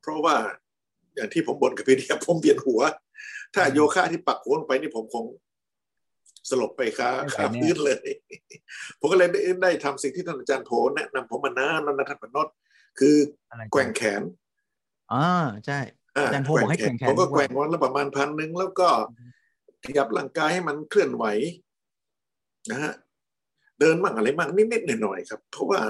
เพราะว่าอย่างที่ผมบ่นกับพี่เดียผมเบียนหัว ถ้าโยคะที่ปักหัวลงไปนี่ผมคง สลบไปคาคาพื้นเลย ผมก็เลยได้ได้ทำสิ่งที่ท่านอาจารย์โผแนะนำผมมานานแล้วนะท่านปนดคืออะไรแกว่งแขนอ่าใช่อ่าอาจารย์โพบอกให้แกว่งแขนผมก็ด้วยแกว่งวันละประมาณพันหนึ่งแล้วก็ขยับร่างกายให้มันเคลื่อนไหวนะฮะเดินมั่งอะไรมั่งนิดๆหน่อยๆครับ เพราะว่า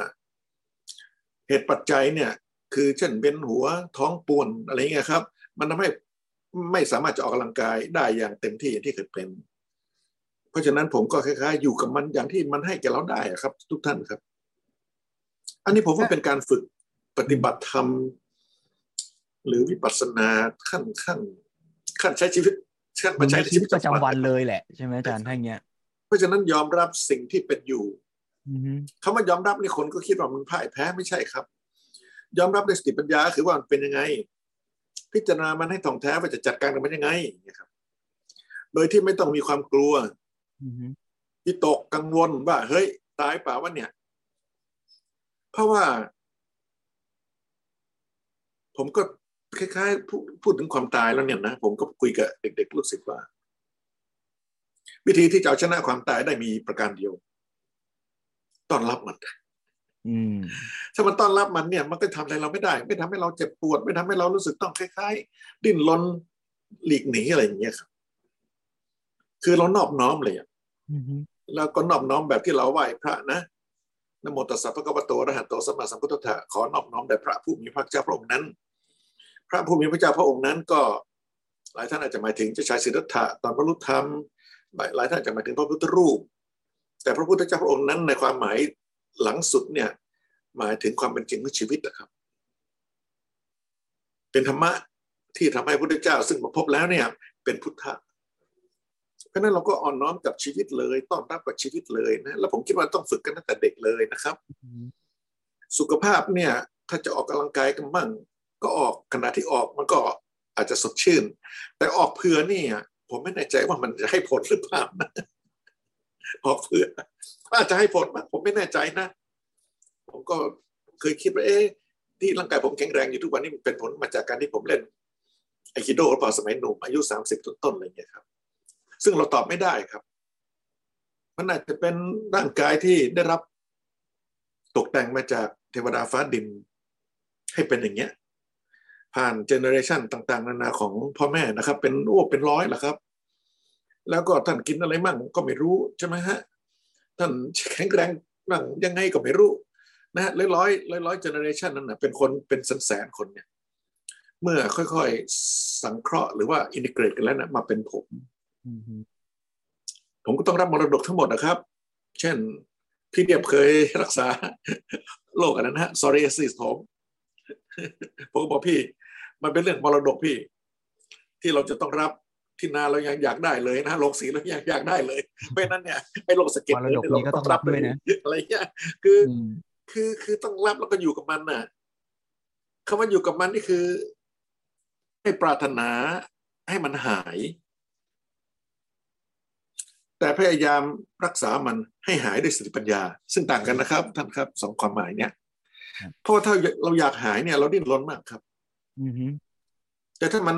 เหตุปัจจัยเนี่ย คือเช่นเป็นหัวท้องปวนอะไรเงี้ยครับ มันทำให้ไม่สามารถจะออกกำลังกายได้อย่างเต็มที่อย่างที่เคยเป็น เพราะฉะนั้นผมก็คล้ายๆ อยู่กับมันอย่างที่มันให้แก่เราได้อะครับ ทุกท่านครับ อันนี้ผมว่าเป็นการฝึกปฏิบัติธรรม หรือวิปัสสนาขั้นขั้นขั้นใช้ชีวิตขั้นมัมานใช้ในชีวิตประจำวันเลยแหละใช่ไหมอาจารย์ถ้าอย่างเงี้ย เพราะฉะนั้นยอมรับสิ่งที่เป็นอยู่อือฮึคำว่ายอมรับนี่คนก็คิดว่ามันพ่ายแพ้ไม่ใช่ครับ ยอมรับในสติปัญญาคือว่ามันเป็นยังไง พิจารณามันให้ถ่องแท้ว่าจะจัดการกับมันยังไงนะครับ โดยที่ไม่ต้องมีความกลัวอือฮึ วิตกกังวลว่า เฮ้ย ตายเปล่าวะเนี่ย เพราะว่า ผมก็คล้ายๆพูดพูดถึงความตายแล้วเนี่ยนะผมก็คุยกับเด็กๆลูกศิษย์ว่า วิธีที่จะเอาชนะความตายได้มีประการเดียวต้อนรับมันอืมถ้ามันต้อนรับมันเนี่ย มันก็ทำอะไรเราไม่ได้ ไม่ทำให้เราเจ็บปวด ไม่ทำให้เรารู้สึกต้องคล้ายๆ ดิ้นรนหลีกหนีอะไรอย่างเงี้ยครับ คือเรานอบน้อมเลยอะอือฮึ แล้วก็นอบน้อมแบบที่เราไหว้พระนะนโมตัสสะพระกัปะโตระหะโตสัมมาสัมพุทธะขอนอบน้อมแด่พระผู้มีพระเจ้าพระองค์นั้น พระผู้มีพระเจ้าพระองค์นั้นก็ หลายท่านอาจจะหมายถึงเจ้าชายสิทธัตถะตอนบรรลุธรรมหลายท่านอาจจะหมายถึงพระพุทธรูป แต่พระพุทธเจ้าพระองค์นั้นในความหมายหลังสุดเนี่ยหมายถึงความเป็นจริงของชีวิตนะครับ เป็นธรรมะที่ทำให้พระพุทธเจ้าซึ่งมาพบแล้วเนี่ย เป็นพุทธะ เพราะฉะนั้นเราก็อ่อนน้อมกับชีวิตเลยต้อนรับกับชีวิตเลยนะแล้วผมคิดว่าต้องฝึกกันตั้งแต่เด็กเลยนะครับอือฮึสุขภาพเนี่ยถ้าจะออกกำลังกายกันบ้างก็ออกขณะที่ออกมันก็อาจจะสดชื่น แต่ออกเพื่อนี่ยผมไม่แน่ใจว่ามันจะให้ผลหรือเปล่านะออกเพื่ออาจจะให้ผลนะผมไม่แน่ใจนะ ผมก็เคยคิดว่าเอ๊ะที่ร่างกายผมแข็งแรงอยู่ทุกวันนี้มันเป็นผลมาจากการที่ผมเล่นไอคิโดหรือเปล่าสมัยหนุ่มอายุสามสิบต้นๆอะไรอย่างเงี้ยครับ ซึ่งเราตอบไม่ได้ครับ มันอาจจะเป็นร่างกายที่ได้รับตกแต่งมาจากเทวดาฟ้าดินให้เป็นอย่างเงี้ย ผ่าน generation ต่าง ๆ นานาของพ่อแม่นะครับ เป็นโอ้เป็นร้อยแหละครับ แล้วก็ท่านกินอะไรมั่งก็ไม่รู้ใช่ไหมฮะท่านแข็งแรงมั่งยังไงก็ไม่รู้นะฮะร้อยร้อยร้อยร้อยเจเนอเรชันนั้นนะเป็นคนเป็นแสนแสนคนเนี่ย เมื่อค่อยๆสังเคราะห์หรือว่าอินทิเกรตกันแล้วนะมาเป็นผม ผมก็ต้องรับมรดกทั้งหมดนะครับ เช่น พี่เดียบเคยรักษาโรคอันนั้นฮะ psoriasis ผมผมก็บอกพี่ มันเป็นเรื่องมรดกพี่ ที่เราจะต้องรับที่นาเรายังอยากได้เลยนะโรงสีเรายังอยากได้เลย เพราะฉะนั้นเนี่ยไอ้โรคสะเก็ดมรดกนี้ก็ต้องรับด้วยนะอะไรเงี้ยคือออืมคือคือต้องรับแล้วก็อยู่กับมันน่ะคำว่าอยู่กับมันนี่คือ ให้ปรารถนาให้มันหาย แต่พยายามรักษามันให้หายด้วยสติปัญญา ซึ่งต่างกันนะครับท่านครับสองความหมายเนี่ยครับเพราะว่าถ้าเราอยากหายเนี่ย เราดิ้นรนมากครับอือฮึแต่ถ้ามัน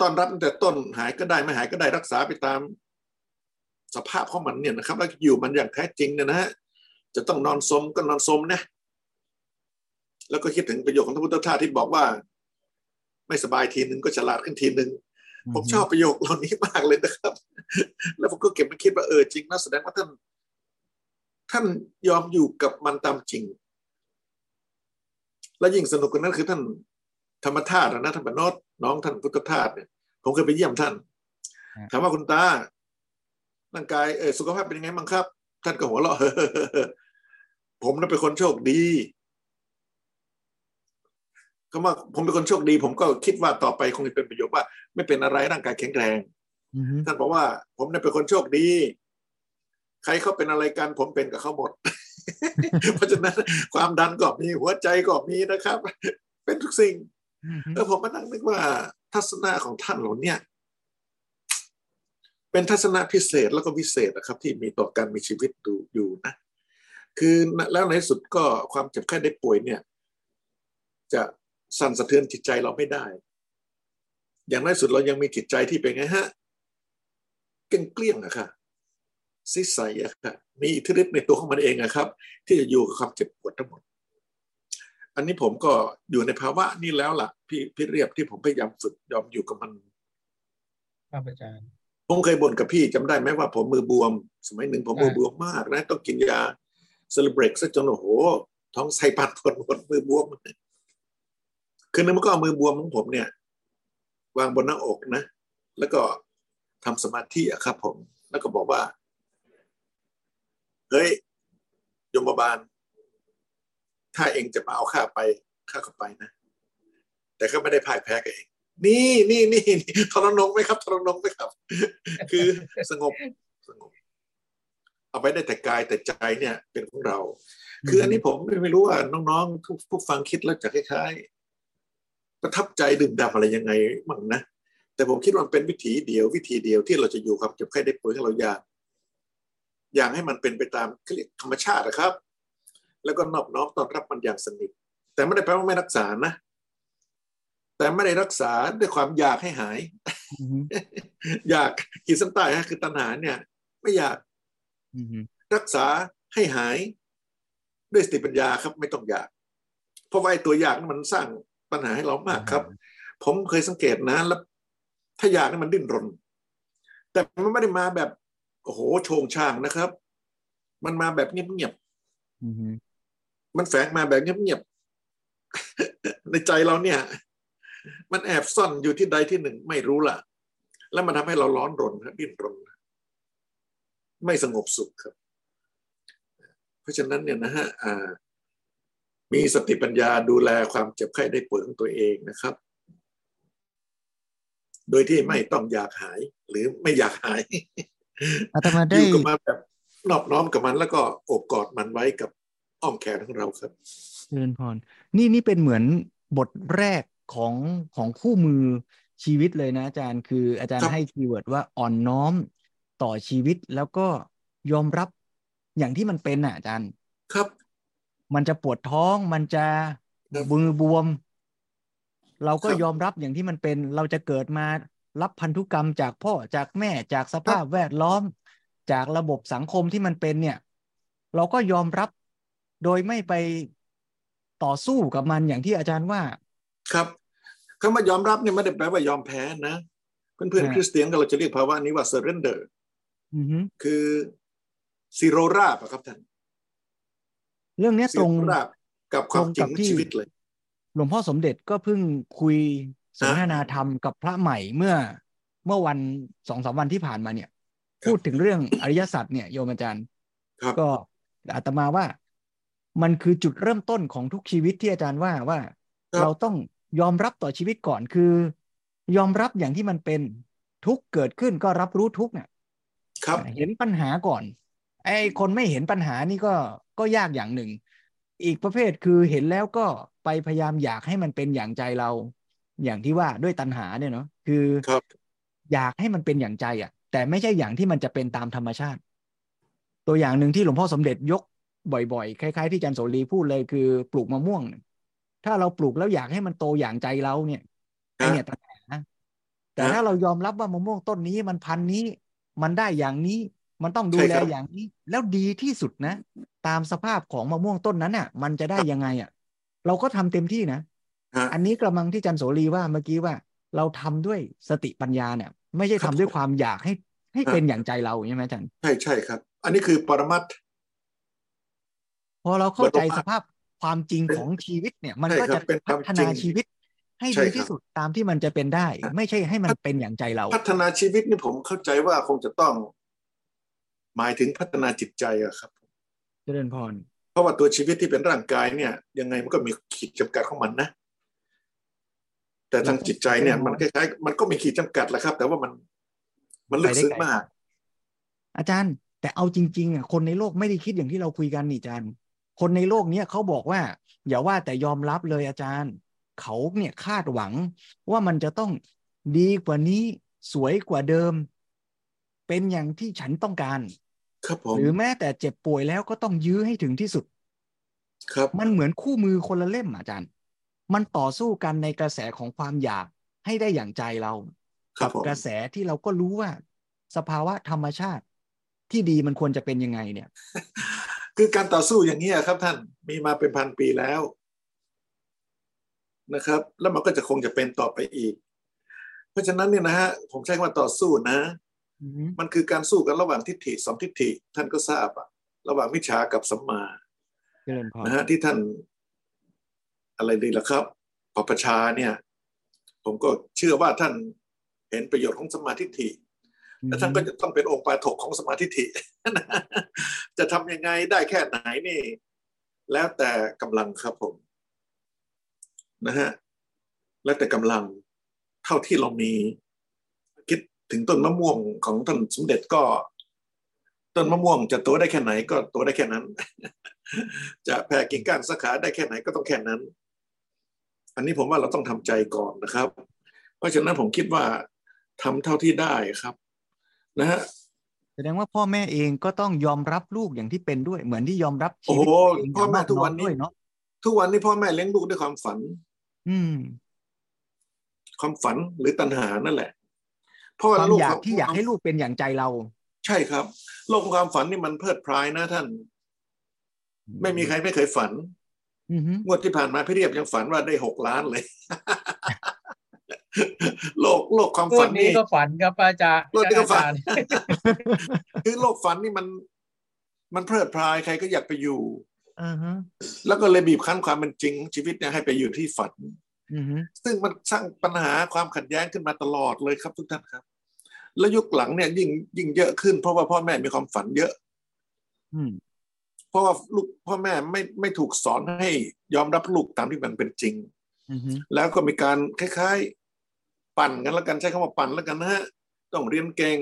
ต้อนรับตั้งแต่ต้นหายก็ได้ไม่หายก็ได้รักษาไปตาม สภาพของมันเนี่ยนะครับ แล้วอยู่มันอย่างแท้จริงเนี่ยนะฮะจะต้องนอนสมก็นอนสมนะแล้วก็คิดถึงประโยคของพระพุทธทาสที่บอกว่า ไม่สบายทีนึงก็ฉลาดขึ้นทีนึง ผมชอบประโยคเหล่านี้มากเลยนะครับ แล้วผมก็เก็บมาคิดว่าเออจริงนะแสดงว่าท่าน ท่านยอมอยู่กับมันตามจริง และยิ่งสนุกกว่านั้นคือท่านธรรมธาตุนะท่านบรรนดน้องท่านพุทธทาสเนี่ยผมเคยไปเยี่ยมท่าน ถามว่าคุณตาร่างกายเออสุขภาพเป็นยังไงบ้างครับ ท่านก็หัวเราะผมนั้นเป็นคนโชคดี คำว่าผมเป็นคนโชคดี ผมก็คิดว่าต่อไปคงจะเป็นประโยชน์ว่า ไม่เป็นอะไรร่างกายแข็งแรงท่านบอกว่า ผมเนี่ยเป็นคนโชคดี ใครเขาเป็นอะไรกัน ผมเป็นกับเขาหมด เพราะฉะนั้นความดันก็มีหัวใจก็มีนะครับ เป็นทุกสิ่งแล้วผมมานั่งนึกว่า ทัศนะของท่านเหล่านี้เป็นทัศนะพิเศษแล้วก็วิเศษนะครับ ที่มีต่อการมีชีวิตดูอยู่นะ คือแล้วในสุดก็ความเจ็บไข้ได้ป่วยเนี่ย จะ สั่นสะเทือนจิตใจเราไม่ได้ อย่างน้อยสุดเรายังมีจิตใจที่เป็นไงฮะเกลี้ยงอะค่ะซิใสอะค่ะมีอิทธิฤทธิ์ในตัวของมันเองอะครับ ที่จะอยู่กับความเจ็บปวดทั้งหมด อันนี้ผมก็อยู่ในภาวะนี้แล้วล่ะ พี่พี่เรียบที่ผมพยายามฝึกยอมอยู่กับมันครับอาจารย์ผมเคยบ่นกับพี่จำได้ไหมว่าผมมือบวม สมัยหนึ่งผมมือบวมมากนะ ต้องกินยาเซเลบรกซะจนโอ้โห ท้องไส้ปัดปวดหมดมือบวม คืนนึงมันก็เอามือบวมของผมเนี่ย วางบนหน้าอกนะ แล้วก็ทำสมาธิอะครับ ผม แล้วก็บอกว่า เฮ้ยยมบาล ถ้าเองจะมาเอาข้าไปข้าก็ไปนะ แต่ก็ไม่ได้พ่ายแพ้กับเอง นี่นี่นี่ทรนงไหมครับทรนงไหมครับ คือสงบสงบ เอาไปได้แต่กายแต่ใจเนี่ย เป็นของเรา คืออันนี้ผมไม่รู้ว่าน้องๆผู้ฟังคิดแล้วจะคล้าย ประทับใจดื่มด่ำอะไรยังไงมั่งนะแต่ผมคิดว่าเป็นวิธีเดียววิธีเดียวที่เราจะอยู่ความเจ็บไข้ได้ป่วยให้เราอยากอย่างให้มันเป็นไปตามธรรมชาตินะครับ แล้วก็นอบน้อมต้อนรับมันอย่างสนิท แต่ไม่ได้แปลว่าไม่รักษานะ แต่ไม่ได้รักษาด้วยความอยากให้หาย อยากขีดเส้นใต้ฮะคือตัณหาเนี่ย ไม่อยากรักษาให้หาย ด้วยสติปัญญาครับ ไม่ต้องอยาก เพราะว่าไอ้ตัวอยากมันสร้าง ปัญหาให้เรามากครับ ผมเคยสังเกตนะแล้วถ้าอยากนี่มันดิ้นรน แต่มันไม่ได้มาแบบโอ้โหโชงช่างนะครับ มันมาแบบเงียบๆมันแฝงมาแบบเงียบๆในใจเราเนี่ย มันแอบซ่อนอยู่ที่ใดที่หนึ่งไม่รู้ล่ะ แล้วมันทำให้เราร้อนรนดิ้นรนไม่สงบสุขครับ เพราะฉะนั้นเนี่ยนะฮะ มีสติปัญญาดูแลความเจ็บไข้ได้ป่วยของตัวเองนะครับ โดยที่ไม่ต้องอยากหายหรือไม่อยากหายอาตมาได้อยู่กับมาแบบนอบน้อมกับมันแล้วก็โอบกอดมันไว้กับอ้อมแขนของเราครับเจริญพรนี่นี่เป็นเหมือนบทแรกของของคู่มือชีวิตเลยนะอาจารย์ คืออาจารย์ให้ keyword ว่าอ่อนน้อมต่อชีวิตแล้วก็ยอมรับอย่างที่มันเป็นอะอาจารย์ ครับ มันจะปวดท้องมันจะมือบวม เราก็ยอมรับอย่างที่มันเป็น เราจะเกิดมารับพันธุกรรมจากพ่อจากแม่จากสภาพแวดล้อม จากระบบสังคมที่มันเป็นเนี่ย เราก็ยอมรับโดยไม่ไปต่อสู้กับมันอย่างที่อาจารย์ว่า ครับคำว่ายอมรับเนี่ยไม่ได้แปลว่ายอมแพ้นะเพื่อนๆคริสเตียนเราจะเรียกภาวะนี้ว่า surrender คือซีโรราบครับท่าน เรื่องนี้ตรงราบกับความจริงชีวิตเลย หลวงพ่อสมเด็จก็เพิ่งคุยสนทนาธรรมกับพระใหม่เมื่อเมื่อวันสองสามวันที่ผ่านมาเนี่ย พูดถึงเรื่องอริยสัจเนี่ยโยมอาจารย์ก็อาตมาว่ามันคือจุดเริ่มต้นของทุกชีวิตที่อาจารย์ว่าว่า เราต้องยอมรับต่อชีวิตก่อนคือ ยอมรับอย่างที่มันเป็นทุกเกิดขึ้นก็รับรู้ทุกเนี่ยครับเห็นปัญหาก่อน ไอ้คนไม่เห็นปัญหานี่ก็ ก็ยากอย่างหนึ่ง อีกประเภทคือเห็นแล้วก็ไปพยายามอยากให้มันเป็นอย่างใจเรา อย่างที่ว่าด้วยตัณหาเนี่ยเนาะคือครับ อยากให้มันเป็นอย่างใจอะ แต่ไม่ใช่อย่างที่มันจะเป็นตามธรรมชาติ ตัวอย่างหนึ่งที่หลวงพ่อสมเด็จยกบ่อยๆ คล้ายๆที่จันโสรีพูดเลยคือปลูกมะม่วง ถ้าเราปลูกแล้วอยากให้มันโตอย่างใจเราเนี่ยไอเนี่ยตัณหาแต่ถ้าเรายอมรับว่ามะม่วงต้นนี้มันพันนี้ มันได้อย่างนี้ มันต้องดูใช่แลครับอย่างนี้ แล้วดีที่สุดนะ ตามสภาพของมะม่วงต้นนั้นน่ะ มันจะได้ยังไงอะ เราก็ทำเต็มที่นะฮะอันนี้กระมังที่จันโสรีว่าเมื่อกี้ว่า เราทำด้วยสติปัญญาเนี่ย ไม่ใช่ครัทำบด้วยความอยากให้ให้ฮะเป็นอย่างใจเราใช่ไหมอาจารย์ใช่ใช่ครับ อันนี้คือปรมัตถ์พอเราเข้าใจบรรลุสภาพความจริงเป็นของชีวิตเนี่ย มันใช่ก็ครัจะบเป็นคพัวามฒจรินางชีวิต ให้ใช่ดีครับที่สุดตามที่มันจะเป็นได้ฮะไม่ใช่ให้มันเป็นอย่างใจเรา พัฒนาชีวิตนี่ผมเข้าใจว่าคงจะต้อง หมายถึงพัฒนาจิตใจอะครับ เจริญพร เพราะว่าตัวชีวิตที่เป็นร่างกายเนี่ย ยังไงมันก็มีขีดจำกัดของมันนะ แต่ทางจิตใจเนี่ย มันคล้ายๆมันก็มีขีดจำกัดแหละครับ แต่ว่ามันมันลึกซึ้งมาก อาจารย์ แต่เอาจริงๆอะคนในโลกไม่ได้คิดอย่างที่เราคุยกันนี่อาจารย์ คนในโลกเนี้ยเขาบอกว่า อย่าว่าแต่ยอมรับเลยอาจารย์ เขาเนี่ยคาดหวังว่ามันจะต้องดีกว่านี้สวยกว่าเดิม เป็นอย่างที่ฉันต้องการ ครับผมหรือแม้แต่เจ็บป่วยแล้วก็ต้องยื้อให้ถึงที่สุด ครับ มันเหมือนคู่มือคนละเล่มอะอาจารย์ มันต่อสู้กันในกระแสของความอยากให้ได้อย่างใจเราครับกัผมกระแสที่เราก็รู้ว่า สภาวะธรรมชาติที่ดีมันควรจะเป็นยังไงเนี่ย คือการต่อสู้อย่างนี้ยครับ ท่านมีมาเป็นพันปีแล้วนะครับ แล้วมันก็จะคงจะเป็นต่อไปอีก เพราะฉะนั้นเนี่ยนะฮะผมใช้คำว่าต่อสู้นะอือฮึ มันคือการสู้กันระหว่างทิฏฐิสองทิฏฐิท่านก็ทราบอะระหว่างมิจฉากับสัมมาเจริญพรนะฮะที่ท่านอะไรดีล่ะครับปปชาเนี่ย ผมก็เชื่อว่าท่านเห็นประโยชน์ของสมมาทิฏฐิและท่านก็จะต้องเป็นองค์ปาถกของสมาธิฐิจะทำยังไงได้แค่ไหนนี่ แล้วแต่กำลังครับผมนะฮะแล้วแต่กำลังเท่าที่เรามีคิด ถึงต้นมะม่วงของท่านสมเด็จก็ ต้นมะม่วงจะโตได้แค่ไหนก็โตได้แค่นั้น จะแผ่กิ่งก้านสาขาได้แค่ไหนก็ต้องแค่นั้น อันนี้ผมว่าเราต้องทำใจก่อนนะครับ เพราะฉะนั้นผมคิดว่าทำเท่าที่ได้ครับ นะฮะแสดงว่าพ่อแม่เองก็ต้องยอมรับลูกอย่างที่เป็นด้วย เหมือนที่ยอมรับชีโอ้วิโหตตัวเองพ่อแม่ย่างทุกวันนี้ด้วยเนาะทุกวันนี้พ่อแม่เลี้ยงลูกด้วยความฝัน อืม ความฝันหรือตัณหานั่นแหละ เพราะคว่วามโลกอยาขกองที่อยากให้ลูกเป็นอย่างใจเรา ใช่ครับ โลกของความฝันนี่มันเพลิดเพลายนะท่าน ไม่มีใครไม่เคยฝันอือฮึงวดที่ผ่านมาพี่เรียบยังฝันว่าได้หกล้านเลย โลกโลกความพวฝักนนี้นี่ก็ฝันครับอาจารย์พวกนี้ก็ฝันอาจารย์คือโลกฝันนี่มัน มันเพลิดเพลายใครก็อยากไปอยู่อือฮึแล้วก็เลยบีบคั้นความเป็นจริงชีวิตเนี่ยให้ไปอยู่ที่ฝันอือฮึ ซึ่งมันสร้างปัญหาความขัดแย้งขึ้นมาตลอดเลยครับทุกท่านครับ แล้วยุคหลังเนี่ยยิ่งยิ่งเยอะขึ้นเพราะว่าพ่อแม่มีความฝันเยอะอืมเพราะว่าลูกพ่อแม่ไม่ไม่ถูกสอนให้ยอมรับลูกตามที่มันเป็นจริงอือฮึแล้วก็มีการคล้ายๆ ปั่นกันแล้วกันใช้คำว่าปั่นแล้วกันนะฮะต้องเรียนเก่ง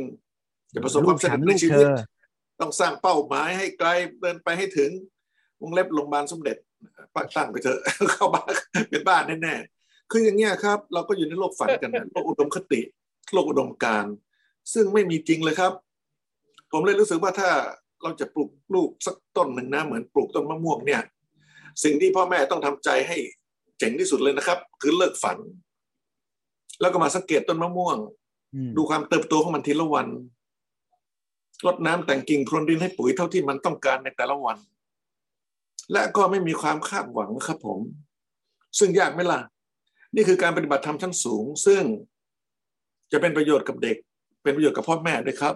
จะประสบความสำเร็จในชีวิต ต้องสร้างเป้าหมายให้ไกลเดินไปให้ถึงวงเล็บโรงพยาบาลสมเด็จ ตั้งไปเถอะเข้าบ้านเป็นบ้านแน่ๆคืออย่างเงี้ยครับ เราก็อยู่ในโลกฝันกันโลกอุดมคติ โลกอุดมการซึ่งไม่มีจริงเลยครับ ผมเลยรู้สึกว่าถ้าเราจะปลูกลูกสักต้นหนึ่งนะเหมือนปลูกต้นมะม่วงเนี่ย สิ่งที่พ่อแม่ต้องทำใจให้เจ๋งที่สุดเลยนะครับ คือเลิกฝัน แล้วก็มาสังเกตต้นมะม่วง ดูความเติบโตของมันทีละวันรดน้ำแต่งกิ่งพรวนดินให้ปุ๋ยเท่าที่มันต้องการในแต่ละวัน และก็ไม่มีความคาดหวังครับผม ซึ่งยากไหมล่ะ นี่คือการปฏิบัติธรรมชั้นสูง ซึ่งจะเป็นประโยชน์กับเด็ก เป็นประโยชน์กับพ่อแม่ด้วยครับ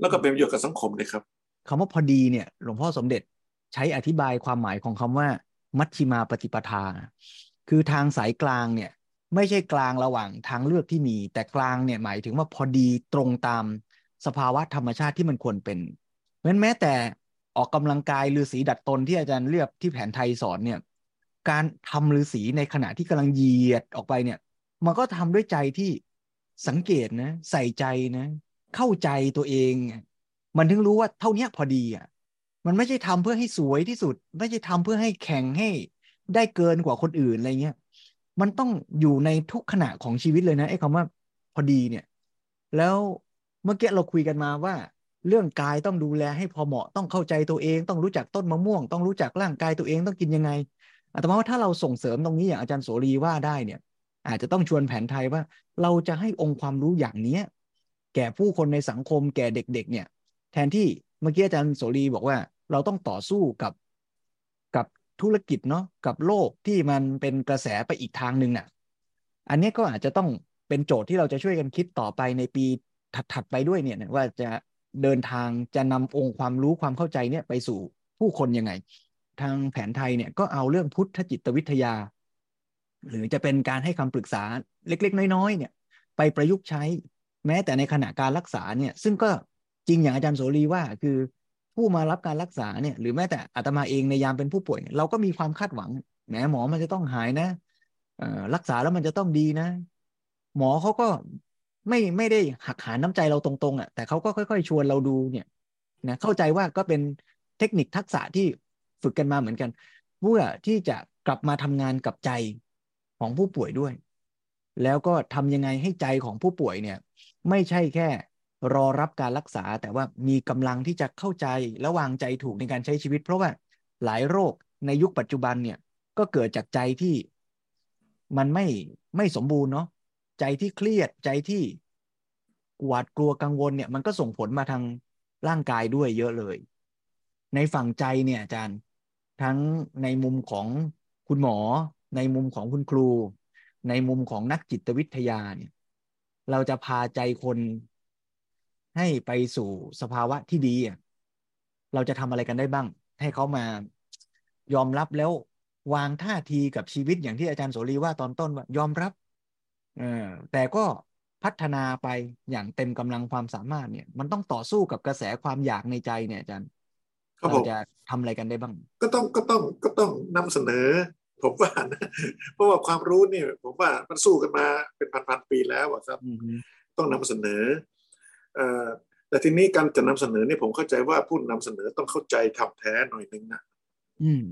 แล้วก็เป็นประโยชน์กับสังคมด้วยครับคำว่าพอดีเนี่ย หลวงพ่อสมเด็จใช้อธิบายความหมายของคำว่า มัชชิมาปฏิปทา คือทางสายกลางเนี่ย ไม่ใช่กลางระหว่างทางเลือกที่มี แต่กลางเนี่ยหมายถึงว่าพอดีตรงตามสภาวะธรรมชาติที่มันควรเป็นเพราะฉะนั้นแม้แต่ ออกกำลังกายฤาษีดัดตนที่อาจารย์เรียบที่แผนไทยสอนเนี่ย การทำฤาษีในขณะที่กำลังเหยียดออกไปเนี่ย มันก็ทำด้วยใจที่สังเกตนะ ใส่ใจนะ เข้าใจตัวเอง มันถึงรู้ว่าเท่าเนี้ยพอดีอะมันไม่ใช่ทำเพื่อให้สวยที่สุด ไม่ใช่ทำเพื่อให้แข่งให้ได้เกินกว่าคนอื่นอะไรเงี้ยมันต้องอยู่ในทุกขณะของชีวิตเลยนะไอ้คำว่าพอดีเนี่ย แล้วเมื่อกี้เราคุยกันมาว่า เรื่องกายต้องดูแลให้พอเหมาะต้องเข้าใจตัวเอง ต้องรู้จักต้นมะม่วง ต้องรู้จักร่างกายตัวเองต้องกินยังไงอาตมาว่าถ้าเราส่งเสริมตรงนี้อย่างอาจารย์โสรีว่าได้เนี่ย อาจจะต้องชวนแผนไทยว่า เราจะให้องค์ความรู้อย่างเนี้ย แก่ผู้คนในสังคมแก่เด็ก ๆ เนี่ย แทนที่เมื่อกี้อาจารย์โสรีบอกว่า เราต้องต่อสู้กับกับธุรกิจเนาะกับโลกที่มันเป็นกระแสไปอีกทางหนึ่งน่ะ อันนี้ก็อาจจะต้องเป็นโจทย์ที่เราจะช่วยกันคิดต่อไปในปีถัดๆไปด้วยเนี่ยว่าจะ เดินทางจะนำองค์ความรู้ความเข้าใจเนี่ยไปสู่ผู้คนยังไง ทางแผนไทยเนี่ยก็เอาเรื่องพุทธจิตวิทยา หรือจะเป็นการให้คำปรึกษาเล็ก ๆ น้อยๆเนี่ยไปประยุกต์ใช้แม้แต่ในขณะการรักษาเนี่ยซึ่งก็จริงอย่างอาจารย์โสรีว่าคือผู้มารับการรักษาเนี่ยหรือแม้แต่อาตมาเองในยามเป็นผู้ป่วยเราก็มีความคาดหวังแหมหมอมันจะต้องหายนะรักษาแล้วมันจะต้องดีนะ หมอเขาก็ ไม่ไม่ได้หักหาน้ำใจเราตรงๆอะแต่เขาก็ค่อยๆ ชวนเราดูเนี่ยนะเข้าใจว่าก็เป็นเทคนิคทักษะที่ฝึกกันมาเหมือนกันเพื่อที่จะกลับมาทำงานกับใจของผู้ป่วยด้วย แล้วก็ทำยังไงให้ใจของผู้ป่วยเนี่ย ไม่ใช่แค่รอรับการรักษา แต่ว่ามีกำลังที่จะเข้าใจและวางใจถูกในการใช้ชีวิต เพราะว่าหลายโรคในยุคปัจจุบันเนี่ยก็เกิดจากใจที่มันไม่ไม่สมบูรณ์เนาะ ใจที่เครียดใจที่หวาดกลัวกังวลเนี่ย มันก็ส่งผลมาทางร่างกายด้วยเยอะเลย ในฝั่งใจเนี่ยอาจารย์ทั้งในมุมของคุณหมอ ในมุมของคุณครู ในมุมของนักจิตวิทยาเนี่ย เราจะพาใจคนให้ไปสู่สภาวะที่ดีอะเราจะทำอะไรกันได้บ้าง ให้เขามายอมรับแล้ววางท่าทีกับชีวิตอย่างที่อาจารย์โสรีว่าตอนต้นว่ายอมรับ เออแต่ก็พัฒนาไปอย่างเต็มกำลังความสามารถเนี่ย มันต้องต่อสู้กับกระแสความอยากในใจเนี่ยอาจารย์เราจะทำอะไรกันได้บ้าง ก็ต้องก็ต้องก็ต้องนำเสนอ ผมว่านะเพราะว่าความรู้เนี่ย ผมว่ามันสู้กันมาเป็นพันๆปีแล้วครับต้องนำเสนอเอ่อแต่ทีนี้การจะนำเสนอเนี่ยผมเข้าใจว่าผู้นำเสนอต้องเข้าใจทำแท้หน่อยนึงนะอืม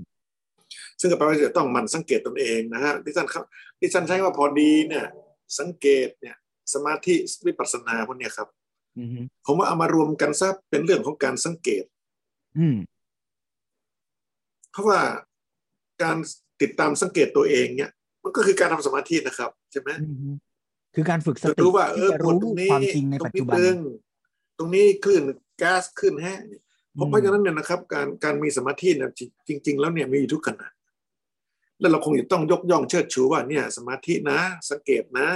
ซึ่งก็แปลว่าจะต้องมันสังเกตตนเองนะฮะที่ท่านครับที่ท่านใช้ว่าพอดีเนี่ย สังเกตเนี่ย สมาธิวิปัสสนาพวกนี้ครับผมว่าเอามารวมกันซะเป็นเรื่องของการสังเกต อืมเพราะว่าการติดตามสังเกตตัวเองเนี่ย มันก็คือการทำสมาธินะครับใช่ไหมคือการฝึกสติรู้ว่าเออปวดตรงนี้ตรงนี้ตึงตรงนี้คลื่นก๊าซคลื่นแห้งเพราะฉะนั้นเนี่ยนะครับ การการมีสมาธิเนี่ยจริง ๆ แล้วเนี่ยมีอยู่ทุกขณะ แล้วเราคงจะต้องยกย่องเชิดชูว่าเนี่ย สมาธินะสังเกตนะ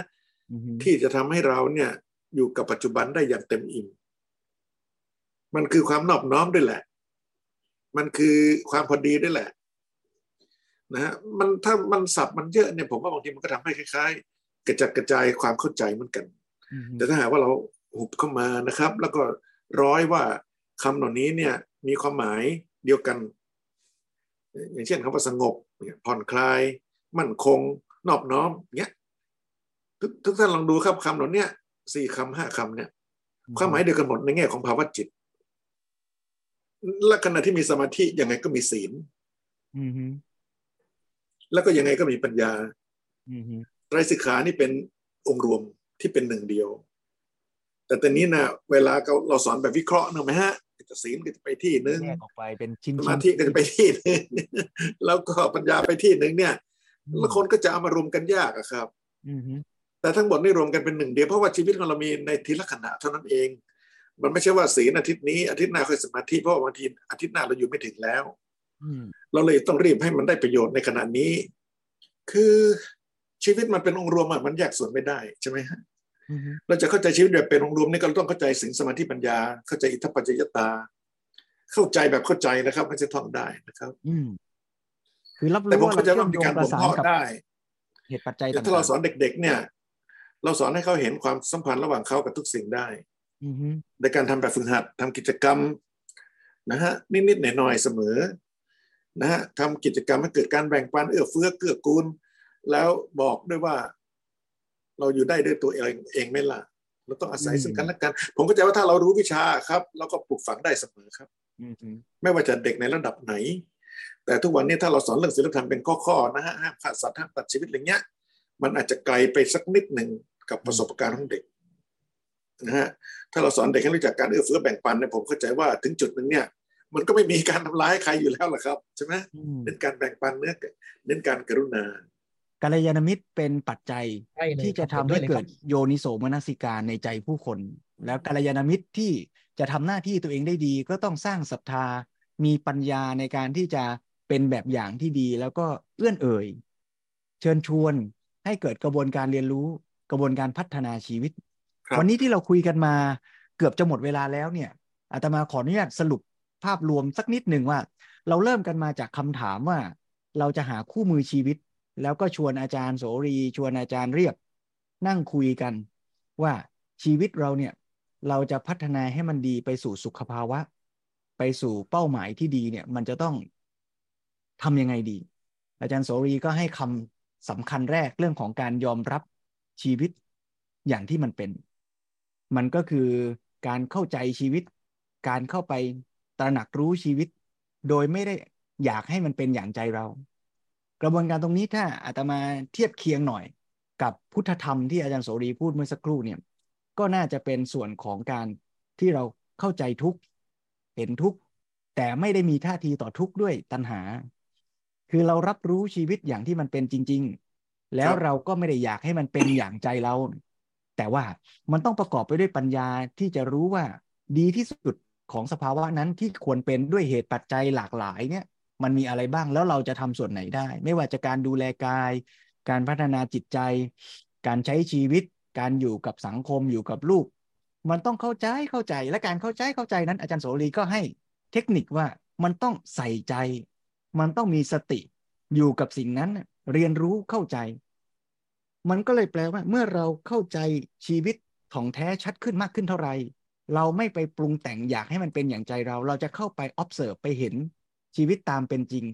ที่จะทำให้เราเนี่ยอยู่กับปัจจุบันได้อย่างเต็มอิ่ม มันคือความนอบน้อมด้วยแหละ มันคือความพอดีด้วยแหละนะฮะมันถ้ามันสับมันเยอะเนี่ยผมว่าบางทีมันก็ทำให้คล้าย ๆ กระจัดกระจายความเข้าใจเหมือนกัน แต่ถ้าหากว่าเราหุบเข้ามานะครับ แล้วก็ร้อยว่าคำเหล่านี้เนี่ยมีความหมายเดียวกัน อย่างเช่นคำว่าสงบผ่อนคลาย มั่นคง นอบน้อมเนี้ยทุกทุกท่านลองดูครับคำเหล่านี้สี่คำห้าคำเนี่ยความหมายเดียวกันหมดในแง่ของภาวะจิตและขณะที่มีสมาธิยังไงก็มีศีลแล้วก็ยังไงก็มีปัญญาไตรสิกขานี่เป็นองค์รวมที่เป็นหนึ่งเดียว แต่ตอนนี้นะเวลาเราสอนแบบวิเคราะห์นะไหมฮะจะ ศีลก็จะไปที่หนึ่งแยกออกไปเป็นชิ้นสมาธิก็จะไปที่หนึ่งแล้วก็ปัญญาไปที่หนึ่งเนี่ยแล้วคนก็จะเอามารวมกันยากอะครับแต่ทั้งหมดนี่รวมกันเป็นหนึ่งเดียวเพราะว่าชีวิตของเรามีในทีละขณะเท่านั้นเอง มันไม่ใช่ว่าศีลอาทิตย์นี้อาทิตย์หน้าค่อยสมาธิเพราะบางทีอาทิตย์หน้าเราอยู่ไม่ถึงแล้วเราเลยต้องรีบให้มันได้ประโยชน์ในขณะนี้ คือชีวิตมันเป็นองค์รวมอะมันแยกส่วนไม่ได้ใช่ไหมฮะ เราจะเข้าใจชีวิตแบบเป็นองค์รวมนี่ก็ต้องเข้าใจสิ่งสมาธิปัญญา เข้าใจอิทธปัจจยตา เข้าใจแบบเข้าใจนะครับไม่ใช่ท่องได้นะครับ อืคือรับรู้แต่ผมเข้าใจว่ามีการบ่มเพาะได้ เหตุปัจจัยถ้าเราสอนเด็ก ๆ เนี่ย เราสอนให้เขาเห็นความสัมพันธ์ระหว่างเขากับทุกสิ่งได้ในการทำแบบฝึกหัดทำกิจกรรมนะฮะนิดๆหน่อยๆเสมอนะฮะทำกิจกรรมให้เกิดการแบ่งปันเอื้อเฟื้อเกื้อกูล แล้วบอกด้วยว่า เราอยู่ได้ด้วยตัวเองเองไม่ละเราต้องอาศัยซึ่งกันและกัน ผมก็จะว่าถ้าเรารู้วิชาครับ เราก็ปลูกฝังได้เสมอครับไม่ว่าจะเด็กในระดับไหน แต่ทุกวันนี้ถ้าเราสอนเรื่องศีลธรรมเป็นข้อๆนะฮะห้ามฆ่าสัตว์ห้ามตัดชีวิตอะไรเงี้ย มันอาจจะไกลไปสักนิดหนึ่งกับประสบการณ์ของเด็กนะฮะถ้าเราสอนเด็กให้รู้จักการเอื้อเฟื้อแบ่งปันเนี่ยผมเข้าใจว่าถึงจุดหนึ่งเนี่ยมันก็ไม่มีการทำร้ายใครอยู่แล้วล่ะครับใช่ไหมเน้นการแบ่งปันเนื้อเน้นการกรุณา กัลยาณมิตรเป็นปัจจัยที่จะทำให้เกิดโยนิโสมนสิการในใจผู้คน แล้วกัลยาณมิตรที่จะทำหน้าที่ตัวเองได้ดี ก็ต้องสร้างศรัทธา มีปัญญาในการที่จะเป็นแบบอย่างที่ดี แล้วก็เอื้อนเอ่ย เชิญชวนให้เกิดกระบวนการเรียนรู้กระบวนการพัฒนาชีวิตครับวันนี้ที่เราคุยกันมาเกือบจะหมดเวลาแล้วเนี่ยอาตมาขออนุญาตสรุปภาพรวมสักนิดหนึ่งว่า เราเริ่มกันมาจากคำถามว่า เราจะหาคู่มือชีวิต แล้วก็ชวนอาจารย์โสรี ชวนอาจารย์เรียบนั่งคุยกัน ว่าชีวิตเราเนี่ยเราจะพัฒนาให้มันดีไปสู่สุขภาวะ ไปสู่เป้าหมายที่ดีเนี่ยมันจะต้องทำยังไงดี อาจารย์โสรีก็ให้คำสำคัญแรกเรื่องของการยอมรับชีวิตอย่างที่มันเป็น มันก็คือการเข้าใจชีวิต การเข้าไปตระหนักรู้ชีวิต โดยไม่ได้อยากให้มันเป็นอย่างใจเรา กระบวนการตรงนี้ถ้าอาตมาเทียบเคียงหน่อยกับพุทธธรรมที่อาจารย์โสรีพูดเมื่อสักครู่เนี่ยก็น่าจะเป็นส่วนของการที่เราเข้าใจทุกข์เห็นทุกข์แต่ไม่ได้มีท่าทีต่อทุกข์ด้วยตัณหา คือเรารับรู้ชีวิตอย่างที่มันเป็นจริง ๆ แล้วเราก็ไม่ได้อยากให้มันเป็นอย่างใจเรา แต่ว่ามันต้องประกอบไปด้วยปัญญาที่จะรู้ว่าดีที่สุดของสภาวะนั้นที่ควรเป็นด้วยเหตุปัจจัยหลากหลายเนี่ย มันมีอะไรบ้างแล้วเราจะทำส่วนไหนได้ ไม่ว่าจะการดูแลกาย การพัฒนาจิตใจ การใช้ชีวิต การอยู่กับสังคมอยู่กับลูก มันต้องเข้าใจเข้าใจและการเข้าใจเข้าใจนั้น อาจารย์โสรีก็ให้เทคนิคว่ามันต้องใส่ใจ มันต้องมีสติอยู่กับสิ่งนั้น เรียนรู้เข้าใจ มันก็เลยแปลว่า เมื่อเราเข้าใจชีวิตของแท้ชัดขึ้นมากขึ้นเท่าไหร่เราไม่ไปปรุงแต่งอยากให้มันเป็นอย่างใจเรา เราจะเข้าไป observe ไปเห็น ชีวิตตามเป็นจริง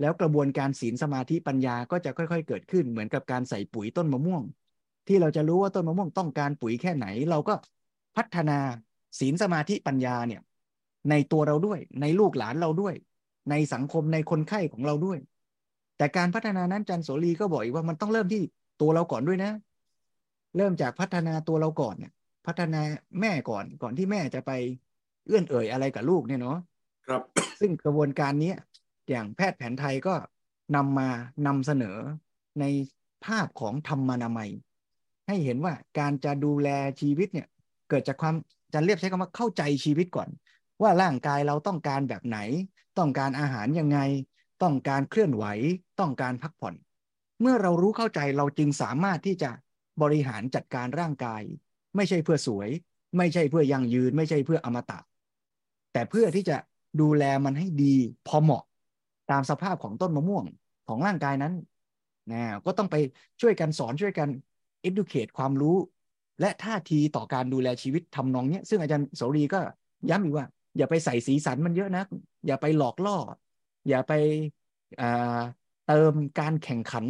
แล้วกระบวนการศีลสมาธิปัญญาก็จะค่อย ๆ เกิดขึ้นเหมือนกับการใส่ปุ๋ยต้นมะม่วง ที่เราจะรู้ว่าต้นมะม่วงต้องการปุ๋ยแค่ไหน เราก็พัฒนาศีลสมาธิปัญญาเนี่ย ในตัวเราด้วย ในลูกหลานเราด้วย ในสังคมในคนไข้ของเราด้วย แต่การพัฒนานั้นจันโสรีก็บอกอีกว่ามันต้องเริ่มที่ตัวเราก่อนด้วยนะ เริ่มจากพัฒนาตัวเราก่อนเนี่ยพัฒนาแม่ก่อนก่อนที่แม่จะไปเอื้อนเอ่ยอะไรกับลูกเนี่ยเนาะ ครับ ซึ่งกระบวนการนี้อย่างแพทย์แผนไทยก็นำมานำเสนอในภาพของธรรมนามัย ให้เห็นว่าการจะดูแลชีวิตเนี่ย เกิดจากความจะเรียกใช้คำว่าเข้าใจชีวิตก่อน ว่าร่างกายเราต้องการแบบไหน ต้องการอาหารยังไง ต้องการเคลื่อนไหว ต้องการพักผ่อน เมื่อเรารู้เข้าใจเราจึงสามารถที่จะบริหารจัดการร่างกาย ไม่ใช่เพื่อสวย ไม่ใช่เพื่อยั่งยืน ไม่ใช่เพื่ออมตะ แต่เพื่อที่จะ ดูแลมันให้ดีพอเหมาะตามสภาพของต้นมะม่วงของร่างกายนั้นนะก็ต้องไปช่วยกันสอนช่วยกัน educate ความรู้ และท่าทีต่อการดูแลชีวิตทำนองเนี้ยซึ่งอาจารย์โสรีก็ย้ำอีกว่า อย่าไปใส่สีสันมันเยอะนะ อย่าไปหลอกล่อ อย่าไปเติมการแข่งขัน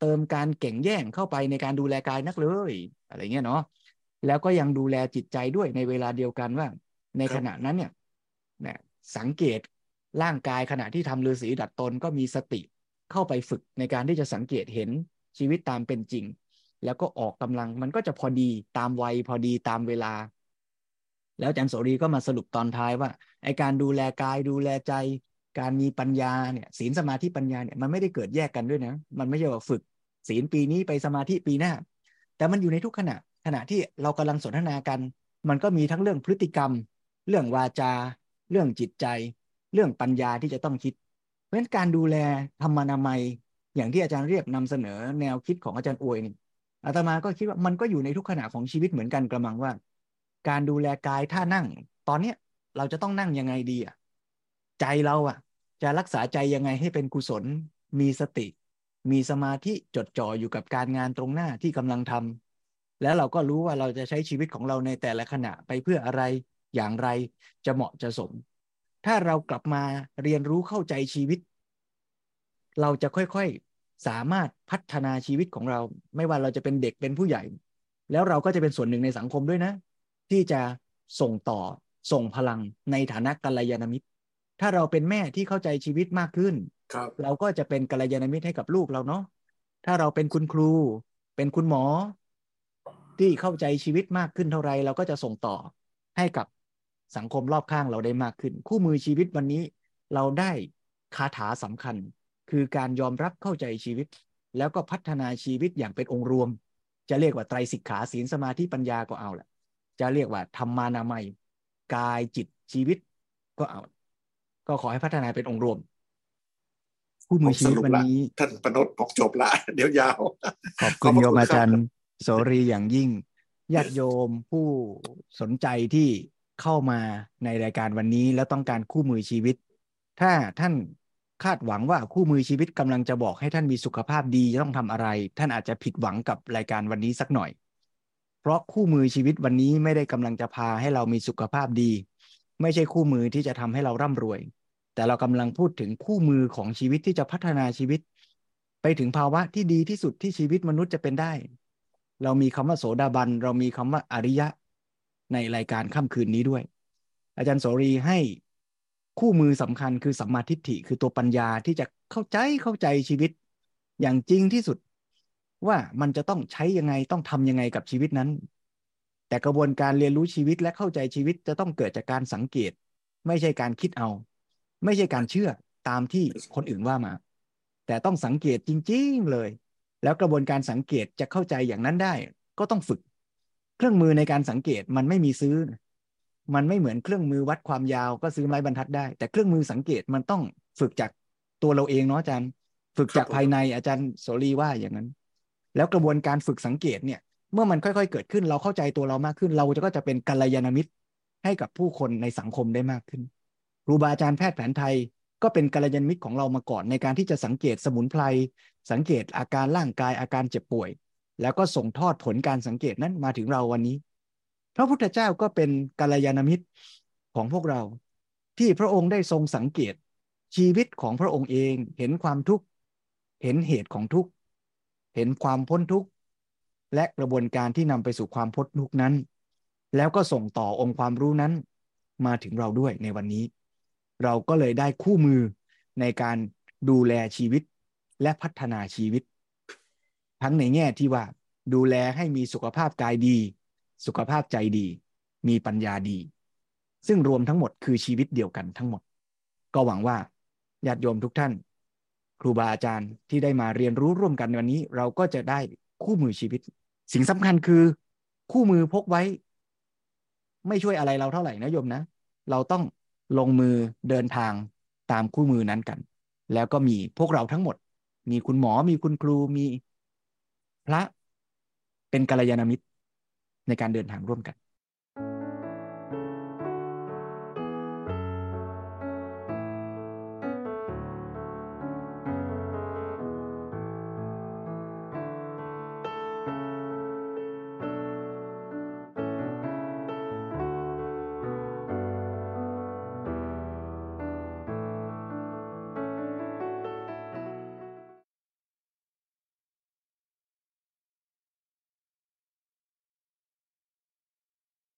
เติมการเก่งแย่งเข้าไปในการดูแลกายนักเลยอะไรเงี้ยเนาะแล้วก็ยังดูแลจิตใจด้วยในเวลาเดียวกันว่า ในขณะนั้นเนี่ย สังเกตร่างกายขณะที่ทำฤาษีดัดตนก็มีสติเข้าไปฝึกในการที่จะสังเกตเห็นชีวิตตามเป็นจริง แล้วก็ออกกำลังมันก็จะพอดีตามวัยพอดีตามเวลา แล้วอาจารย์โสรีก็มาสรุปตอนท้ายว่าไอการดูแลกายดูแลใจ การมีปัญญาเนี่ยศีลสมาธิปัญญาเนี่ยมันไม่ได้เกิดแยกกันด้วยนะ มันไม่ใช่ว่าฝึก ศีลปีนี้ไปสมาธิปีหน้า แต่มันอยู่ในทุกขณะขณะที่เรากำลังสนทนากัน มันก็มีทั้งเรื่องพฤติกรรม เรื่องวาจา เรื่องจิตใจ เรื่องปัญญาที่จะต้องคิด เพราะฉะนั้นการดูแลธรรมนามัย อย่างที่อาจารย์เรียบนำเสนอแนวคิดของอาจารย์อวยนี่อาตมาก็คิดว่ามันก็อยู่ในทุกขณะของชีวิตเหมือนกันกระมังว่า การดูแลกายท่านั่ง ตอนเนี้ยเราจะต้องนั่งยังไงดีอะใจเราอะ จะรักษาใจยังไงให้เป็นกุศล มีสติ มีสมาธิจดจ่ออยู่กับการงานตรงหน้าที่กำลังทำแล้วเราก็รู้ว่าเราจะใช้ชีวิตของเราในแต่ละขณะไปเพื่ออะไร อย่างไรจะเหมาะจะสม ถ้าเรากลับมาเรียนรู้เข้าใจชีวิต เราจะค่อยๆสามารถพัฒนาชีวิตของเรา ไม่ว่าเราจะเป็นเด็กเป็นผู้ใหญ่ แล้วเราก็จะเป็นส่วนหนึ่งในสังคมด้วยนะ ที่จะส่งต่อส่งพลังในฐานะกัลยาณมิตร ถ้าเราเป็นแม่ที่เข้าใจชีวิตมากขึ้นครับเราก็จะเป็นกัลยาณมิตรให้กับลูกเราเนาะถ้าเราเป็นคุณครู เป็นคุณหมอ ที่เข้าใจชีวิตมากขึ้นเท่าไร เราก็จะส่งต่อให้กับ สังคมรอบข้างเราได้มากขึ้น คู่มือชีวิตวันนี้เราได้คาถาสำคัญ คือการยอมรับเข้าใจชีวิต แล้วก็พัฒนาชีวิตอย่างเป็นองค์รวม จะเรียกว่าไตรสิกขาศีลสมาธิปัญญาก็เอาแหละจะเรียกว่าธรรมานามัย กายจิตชีวิตก็เอา ก็ขอให้พัฒนาเป็นองค์รวมคู่มือชีวิตวันนี้ท่านปนดบอกจบละเดี๋ยวยาว ขอบคุณโยมอาจารย์โสรีอย่างยิ่งญาติโยมผู้สนใจที่ เข้ามาในรายการวันนี้แล้วต้องการคู่มือชีวิต ถ้าท่านคาดหวังว่าคู่มือชีวิตกำลังจะบอกให้ท่านมีสุขภาพดีจะต้องทำอะไร ท่านอาจจะผิดหวังกับรายการวันนี้สักหน่อย เพราะคู่มือชีวิตวันนี้ไม่ได้กำลังจะพาให้เรามีสุขภาพดี ไม่ใช่คู่มือที่จะทำให้เราร่ำรวย แต่เรากำลังพูดถึงคู่มือของชีวิตที่จะพัฒนาชีวิต ไปถึงภาวะที่ดีที่สุดที่ชีวิตมนุษย์จะเป็นได้ เรามีคำว่าโสดาบัน เรามีคำว่าอริยะ ในรายการค่ำคืนนี้ด้วย อาจารย์โสรีให้คู่มือสำคัญคือสัมมาทิฏฐิคือตัวปัญญาที่จะเข้าใจเข้าใจชีวิต อย่างจริงที่สุดว่ามันจะต้องใช้ยังไงต้องทำยังไงกับชีวิตนั้น แต่กระบวนการเรียนรู้ชีวิตและเข้าใจชีวิตจะต้องเกิดจากการสังเกต ไม่ใช่การคิดเอา ไม่ใช่การเชื่อตามที่คนอื่นว่ามา แต่ต้องสังเกตจริง ๆเลย แล้วกระบวนการสังเกตจะเข้าใจอย่างนั้นได้ ก็ต้องฝึก เครื่องมือในการสังเกตมันไม่มีซื้อ มันไม่เหมือนเครื่องมือวัดความยาวก็ซื้อไม้บรรทัดได้ แต่เครื่องมือสังเกตมันต้องฝึกจากตัวเราเองเนาะอาจารย์ ฝึกจากภายในอาจารย์โสรีว่าอย่างนั้น แล้วกระบวนการฝึกสังเกตเนี่ย เมื่อมันค่อยๆ เกิดขึ้นเราเข้าใจตัวเรามากขึ้น เราก็จะเป็นกัลยาณมิตรให้กับผู้คนในสังคมได้มากขึ้นครูบาอาจารย์แพทย์แผนไทยก็เป็นกัลยาณมิตรของเรามาก่อนในการที่จะสังเกตสมุนไพรสังเกตอาการร่างกายอาการเจ็บป่วย แล้วก็ส่งทอดผลการสังเกตนั้นมาถึงเราวันนี้ พระพุทธเจ้าก็เป็นกัลยาณมิตรของพวกเรา ที่พระองค์ได้ทรงสังเกตชีวิตของพระองค์เองเห็นความทุกข์เห็นเหตุของทุกข์เห็นความพ้นทุกข์และกระบวนการที่นำไปสู่ความพ้นทุกข์นั้น แล้วก็ส่งต่อองค์ความรู้นั้น มาถึงเราด้วยในวันนี้ เราก็เลยได้คู่มือในการดูแลชีวิตและพัฒนาชีวิต ทั้งในแง่ที่ว่าดูแลให้มีสุขภาพกายดี สุขภาพใจดี มีปัญญาดี ซึ่งรวมทั้งหมดคือชีวิตเดียวกันทั้งหมด ก็หวังว่าญาติโยมทุกท่าน ครูบาอาจารย์ที่ได้มาเรียนรู้ร่วมกันวันนี้ เราก็จะได้คู่มือชีวิต สิ่งสำคัญคือ คู่มือพกไว้ ไม่ช่วยอะไรเราเท่าไหร่นะโยมนะ เราต้องลงมือเดินทางตามคู่มือนั้นกัน แล้วก็มีพวกเราทั้งหมด มีคุณหมอมีคุณครูมี พระเป็นกัลยาณมิตรในการเดินทางร่วมกัน